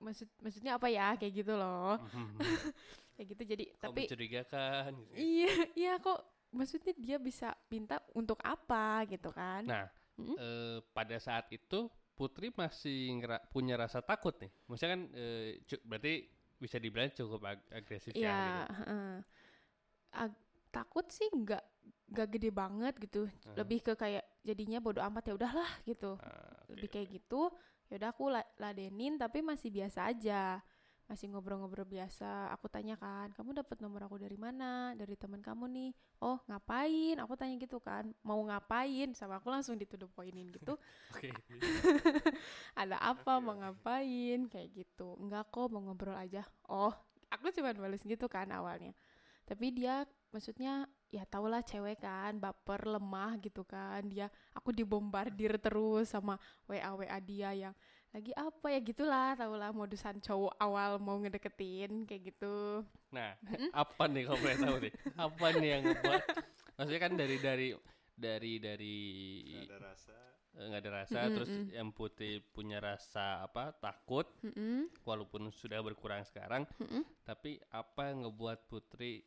maksud maksudnya apa ya kayak gitu loh. kayak gitu jadi Kok tapi mencurigakan gitu. ya. iya iya kok maksudnya dia bisa minta untuk apa gitu kan. Nah, Mm-mm. eh, pada saat itu Putri masih punya rasa takut nih. Maksudnya kan eh, berarti bisa dibilang cukup ag- agresif ya. Iya, gitu. heeh. Ag- takut sih nggak nggak gede banget gitu. Heeh. Lebih ke kayak jadinya bodo amat ya udahlah gitu. Ah, oke, Lebih kayak gitu. Ya udah aku la- ladenin tapi masih biasa aja. Masih ngobrol-ngobrol biasa. Aku tanya kan, "Kamu dapat nomor aku dari mana?" Dari teman kamu nih. "Oh, ngapain?" Aku tanya gitu kan. Mau ngapain? Sama aku langsung dituduh poinin gitu. Oke. Ada apa mau ngapain kayak gitu. Enggak kok mau ngobrol aja. Oh, aku cuma bales gitu kan awalnya. Tapi dia maksudnya ya tau lah cewek kan baper lemah gitu kan dia aku dibombardir terus sama WA WA dia yang lagi apa ya gitulah tau lah modusan cowok awal mau ngedeketin kayak gitu Nah, apa nih kalau boleh tahu nih? Apa nih yang ngebuat? Maksudnya kan dari dari dari dari nggak ada rasa. eh, nggak ada rasa, terus mm. yang putih punya rasa apa takut, Mm-mm, walaupun sudah berkurang sekarang, mm-mm. tapi apa yang ngebuat Putri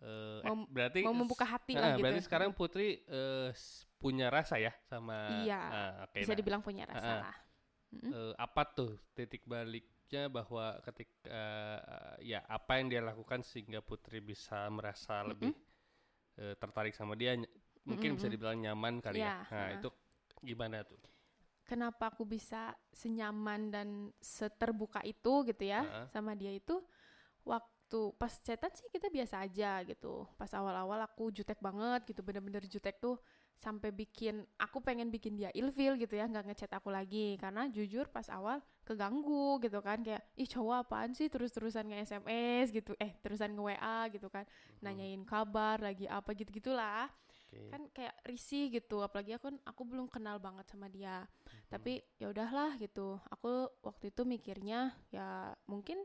eh, eh, Mau- berarti mau membuka hati Nah, lah gitu berarti sekarang Putri eh, s- punya rasa ya sama Iya, ah, oke, bisa nah, dibilang punya rasa ah. lah Mm-mm. eh, apa tuh titik baliknya bahwa ketika eh, ya apa yang dia lakukan sehingga Putri bisa merasa Mm-mm. lebih eh, tertarik sama dia mungkin bisa Mm-mm. dibilang nyaman kali Iya, ya. Nah, ah. itu gimana tuh? kenapa aku bisa senyaman dan seterbuka itu gitu ya Heeh. sama dia itu waktu pas chatan sih kita biasa aja gitu pas awal-awal aku jutek banget gitu bener-bener jutek tuh sampai bikin aku pengen bikin dia ilfil gitu ya nggak ngechat aku lagi. Karena jujur pas awal keganggu gitu kan kayak ih cowok apaan sih? Terus-terusan nge SMS gitu eh terusan nge WA gitu kan. Nanyain kabar lagi apa gitu gitulah Oke. kan kayak risih gitu apalagi aku aku belum kenal banget sama dia. Tapi ya udahlah gitu aku waktu itu mikirnya ya mungkin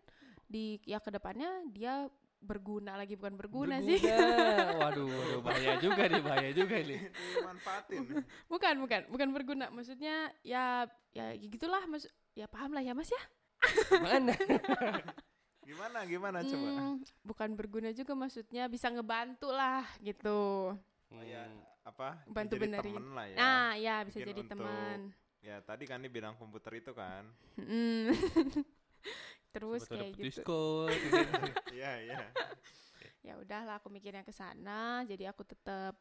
di ya ke depannya dia berguna lagi bukan berguna, sih Berguna. Waduh, waduh, bahaya juga nih, bahaya juga nih. Dimanfaatin. bukan bukan bukan berguna maksudnya ya ya gitulah mas ya paham lah ya mas ya Mana? Gimana gimana coba? Hmm, bukan berguna juga maksudnya bisa ngebantu lah gitu Oh ya, Hmm, apa? Bantu benerin. temen lah ya. nah ya bisa Mungkin jadi teman Ya tadi kan di bidang komputer itu kan. Mm. terus kayak gitu diskon. Iya iya. ya udahlah aku mikirnya ke sana jadi aku tetap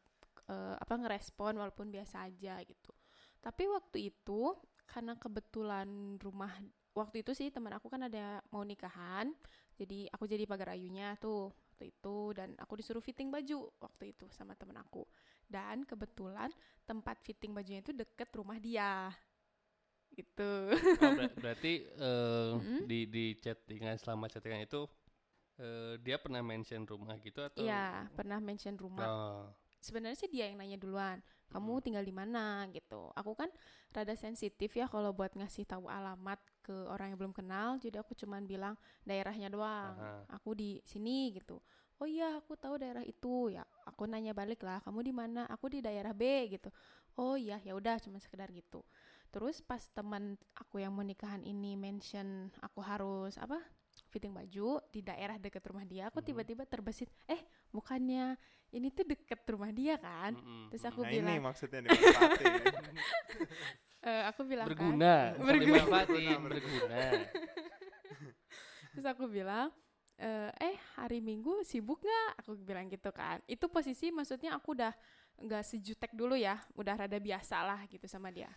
eh, apa ngerespon walaupun biasa aja gitu tapi waktu itu karena kebetulan rumah waktu itu sih teman aku kan ada mau nikahan jadi aku jadi pagar ayunya tuh waktu itu dan aku disuruh fitting baju waktu itu sama teman aku dan kebetulan tempat fitting bajunya itu deket rumah dia gitu. Oh, ber- berarti eh, Mm-mm. di di chattingan selama chattingan itu eh, dia pernah mention rumah gitu atau? Iya pernah mention rumah. Oh, sebenarnya sih dia yang nanya duluan kamu Hmm. tinggal di mana? Gitu. Aku kan rada sensitif ya kalau buat ngasih tahu alamat ke orang yang belum kenal jadi aku cuman bilang daerahnya doang. Aha. aku di sini gitu. Oh iya aku tahu daerah itu. Ya aku nanya balik lah kamu di mana? Aku di daerah B gitu. Oh iya ya udah cuma sekedar gitu terus pas teman aku yang mau nikahan ini mention aku harus apa fitting baju di daerah deket rumah dia aku tiba-tiba terbesit eh bukannya ini tuh deket rumah dia kan mm-mm, Terus aku Nah ini bilang- maksudnya dimanfaatin. Eh, aku bilang kan berguna, Berguna. berguna. dimanfaatin, Berguna, berguna. terus aku bilang eh, eh hari minggu sibuk nggak aku bilang gitu kan itu posisi maksudnya aku udah nggak sejutek dulu ya udah rada biasa lah gitu sama dia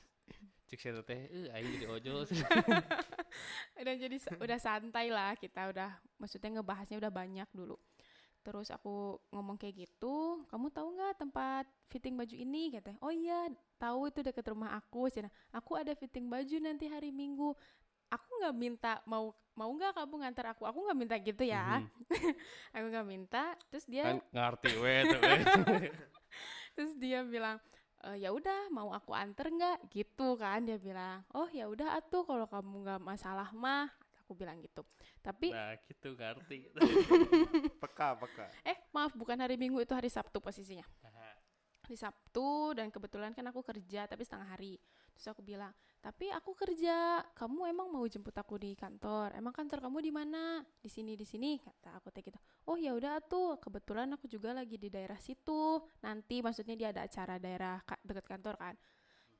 Cik saya teh, eh aing jadi ojol. udah jadi udah santai lah kita udah maksudnya ngebahasnya udah banyak dulu terus aku ngomong kayak gitu kamu tahu nggak tempat fitting baju ini katanya oh iya tahu itu deket rumah aku cina aku ada fitting baju nanti hari minggu aku nggak minta mau mau nggak kamu ngantar aku aku nggak minta gitu ya Mhm. aku nggak minta terus dia Kan ngerti we tuh we. terus dia bilang "E, ya udah mau aku anter nggak gitu kan dia bilang oh ya udah atuh kalau kamu nggak masalah mah aku bilang gitu tapi Nah, gitu ngerti. Peka peka. eh maaf bukan hari minggu itu hari sabtu posisinya Hari sabtu dan kebetulan kan aku kerja tapi setengah hari. Terus aku bilang tapi aku kerja kamu emang mau jemput aku di kantor? Emang kantor kamu di mana? Di sini di sini kata aku teh gitu. Oh ya udah tuh kebetulan aku juga lagi di daerah situ. Nanti maksudnya dia ada acara daerah ka- dekat kantor kan.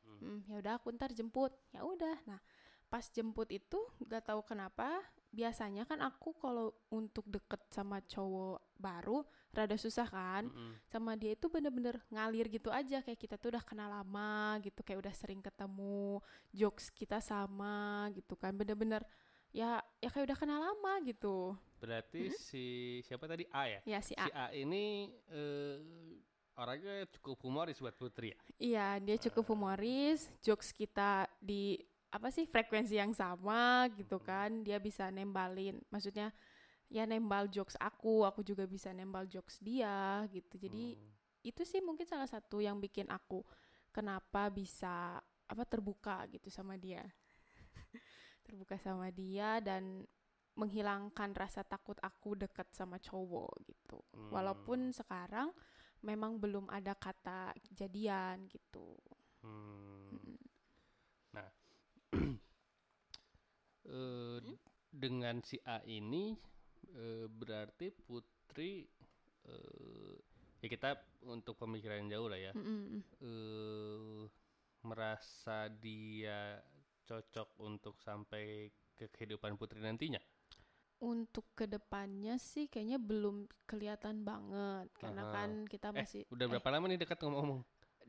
Hmm, ya udah aku ntar jemput. Ya udah nah pas jemput itu gak tahu kenapa biasanya kan aku kalau untuk deket sama cowok baru rada susah kan? Mm-mm. sama dia itu bener-bener ngalir gitu aja. Kayak kita tuh udah kenal lama gitu kayak udah sering ketemu jokes kita sama gitu kan. Bener-bener ya ya kayak udah kenal lama gitu. Berarti si siapa tadi? A ya? ya si Si A A ini eh, orangnya cukup humoris buat Putri ya. iya dia cukup humoris. Jokes kita di apa sih frekuensi yang sama gitu kan dia bisa nembalin maksudnya ya nembal jokes aku aku juga bisa nembal jokes dia gitu jadi Hmm. itu sih mungkin salah satu yang bikin aku kenapa bisa apa terbuka gitu sama dia terbuka sama dia dan menghilangkan rasa takut aku deket sama cowok gitu Hmm. walaupun sekarang memang belum ada kata jadian gitu Hmm. Mm-mm. Nah, eh, dengan si A ini eh, berarti Putri eh, ya kita untuk pemikiran jauh lah ya Mm-mm. eh merasa dia cocok untuk sampai ke kehidupan Putri nantinya. untuk ke depannya sih kayaknya belum kelihatan banget karena Aha. kan kita Eh, masih udah eh, berapa lama nih dekat ngomong-ngomong?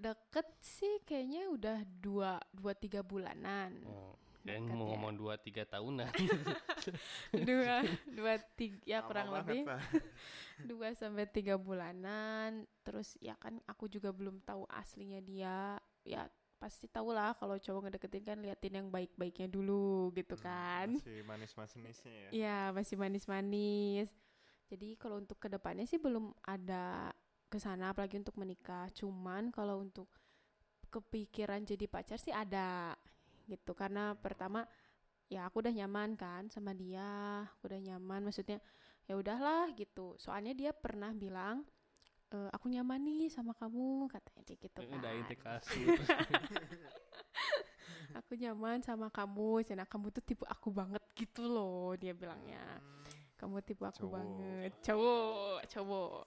deket sih kayaknya udah dua dua tiga bulanan Oh, kirain Dekat mau ya. ngomong dua tiga tahunan. dua dua tiga ya Lama kurang banget, lebih dua sampai tiga bulanan terus ya kan aku juga belum tahu aslinya dia ya pasti tahu lah kalau cowok ngedeketin kan liatin yang baik-baiknya dulu gitu kan Masih manis-manisnya ya. Iya masih manis-manis jadi kalau untuk ke depannya sih belum ada ke sana apalagi untuk menikah. Cuman kalau untuk kepikiran jadi pacar sih ada gitu karena pertama ya aku udah nyaman kan sama dia, aku udah nyaman maksudnya ya udahlah gitu. Soalnya dia pernah bilang e, aku nyaman nih sama kamu katanya dia gitu kan. Udah integrasi. aku nyaman sama kamu, karena kamu tuh tipe aku banget gitu loh dia bilangnya. Kamu tipe aku Cowok. banget, cowok, cowok.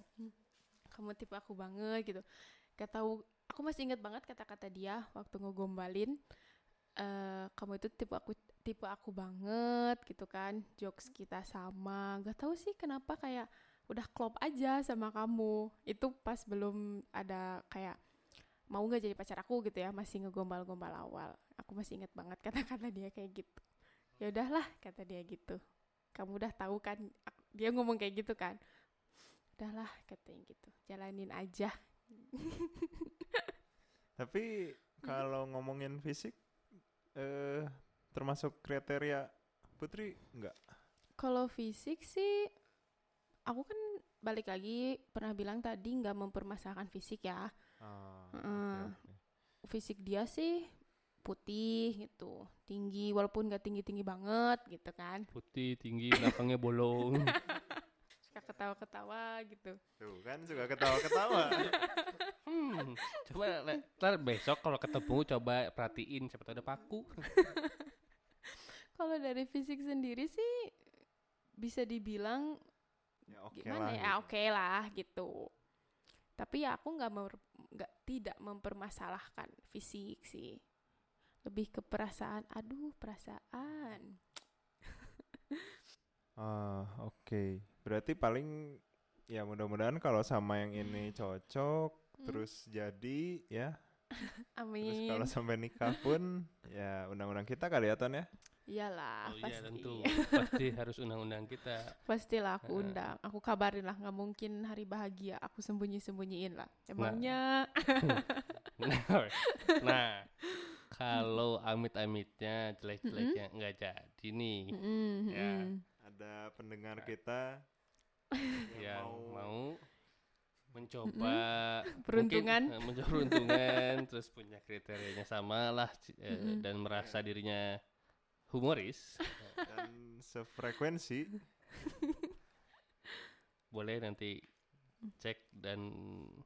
Kamu tipe aku banget gitu. Gak tahu, aku masih inget banget kata-kata dia waktu ngegombalin. Eh kamu itu tipe aku tipe aku banget gitu kan. Jokes kita sama. Gak tahu sih kenapa kayak udah klop aja sama kamu. Itu pas belum ada kayak mau nggak jadi pacar aku gitu ya masih ngegombal-gombal awal. Aku masih inget banget kata-kata dia kayak gitu. Ya udahlah kata dia gitu. Kamu udah tahu kan dia ngomong kayak gitu kan. Udahlah katanya gitu. Jalanin aja. Tapi kalau ngomongin fisik eh termasuk kriteria Putri enggak? kalau fisik sih aku kan balik lagi pernah bilang tadi nggak mempermasalahkan fisik ya Ah, Heeh. oke, oke. fisik dia sih putih gitu tinggi walaupun nggak tinggi tinggi banget gitu kan Putih, tinggi, belakangnya bolong. suka ketawa-ketawa gitu Tuh kan suka ketawa-ketawa. Hmm, coba le- ntar besok kalau ketemu coba perhatiin siapa tahu ada paku. kalau dari fisik sendiri sih bisa dibilang ya oke gimana lah. ya gitu. oke lah gitu tapi ya aku nggak nggak tidak mempermasalahkan fisik sih lebih ke perasaan aduh perasaan Ah, oke. Berarti paling ya mudah-mudahan kalau sama yang ini cocok Hmm. terus jadi ya. Terus amin. kalau sampai nikah pun ya undang-undang kita kali ya. Ton ya. iyalah Oh iya pasti. tentu, pasti harus undang-undang kita. pastilah aku undang. Aku kabarin lah nggak mungkin hari bahagia aku sembunyi sembunyiin lah emangnya? Nah, nah, kalau amit-amitnya jelek-jeleknya nggak jadi nih, Mm-mm, Ya. Ada pendengar kita yang mau, mau mencoba Peruntungan. mungkin, eh, mencoba peruntungan terus punya kriterianya sama lah eh, dan merasa dirinya humoris. Dan sefrekuensi. Boleh nanti cek dan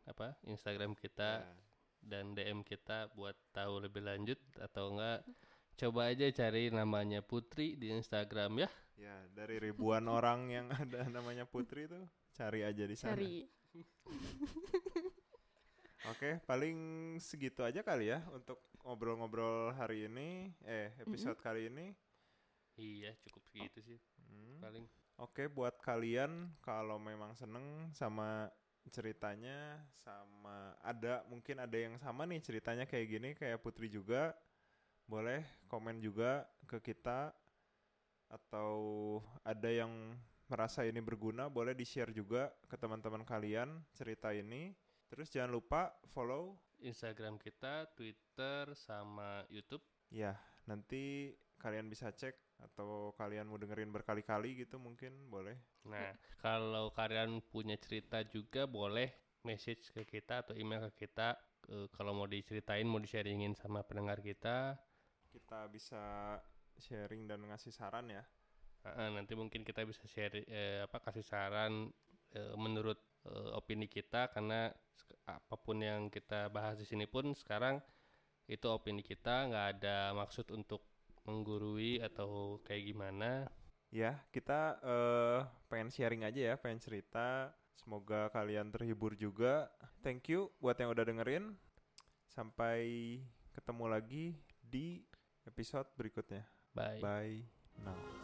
apa Instagram kita ya, dan DM kita buat tahu lebih lanjut atau enggak. Coba aja cari namanya Putri di Instagram ya ya dari ribuan orang yang ada namanya Putri tuh cari aja di sana. cari Oke, paling segitu aja kali ya untuk ngobrol-ngobrol hari ini, eh episode kali ini. iya cukup segitu sih Hmm. paling Oke, buat kalian kalau memang seneng sama ceritanya, sama ada mungkin ada yang sama nih ceritanya kayak gini kayak Putri juga, boleh komen juga ke kita atau ada yang merasa ini berguna, boleh di-share juga ke teman-teman kalian cerita ini. Terus jangan lupa follow Instagram kita Twitter sama YouTube Ya, nanti kalian bisa cek atau kalian mau dengerin berkali-kali gitu mungkin boleh. Nah, kalau kalian punya cerita juga boleh message ke kita atau email ke kita eh, kalau mau diceritain, mau di-sharingin sama pendengar kita. Kita bisa sharing dan ngasih saran ya. Ah, nanti mungkin kita bisa share eh, apa kasih saran eh, menurut eh, opini kita karena apa pun yang kita bahas di sini pun sekarang itu opini kita nggak ada maksud untuk menggurui atau kayak gimana. Ya, kita eh, pengen sharing aja ya, pengen cerita. Semoga kalian terhibur juga. Thank you buat yang udah dengerin. Sampai ketemu lagi di episode berikutnya. Bye. Bye now.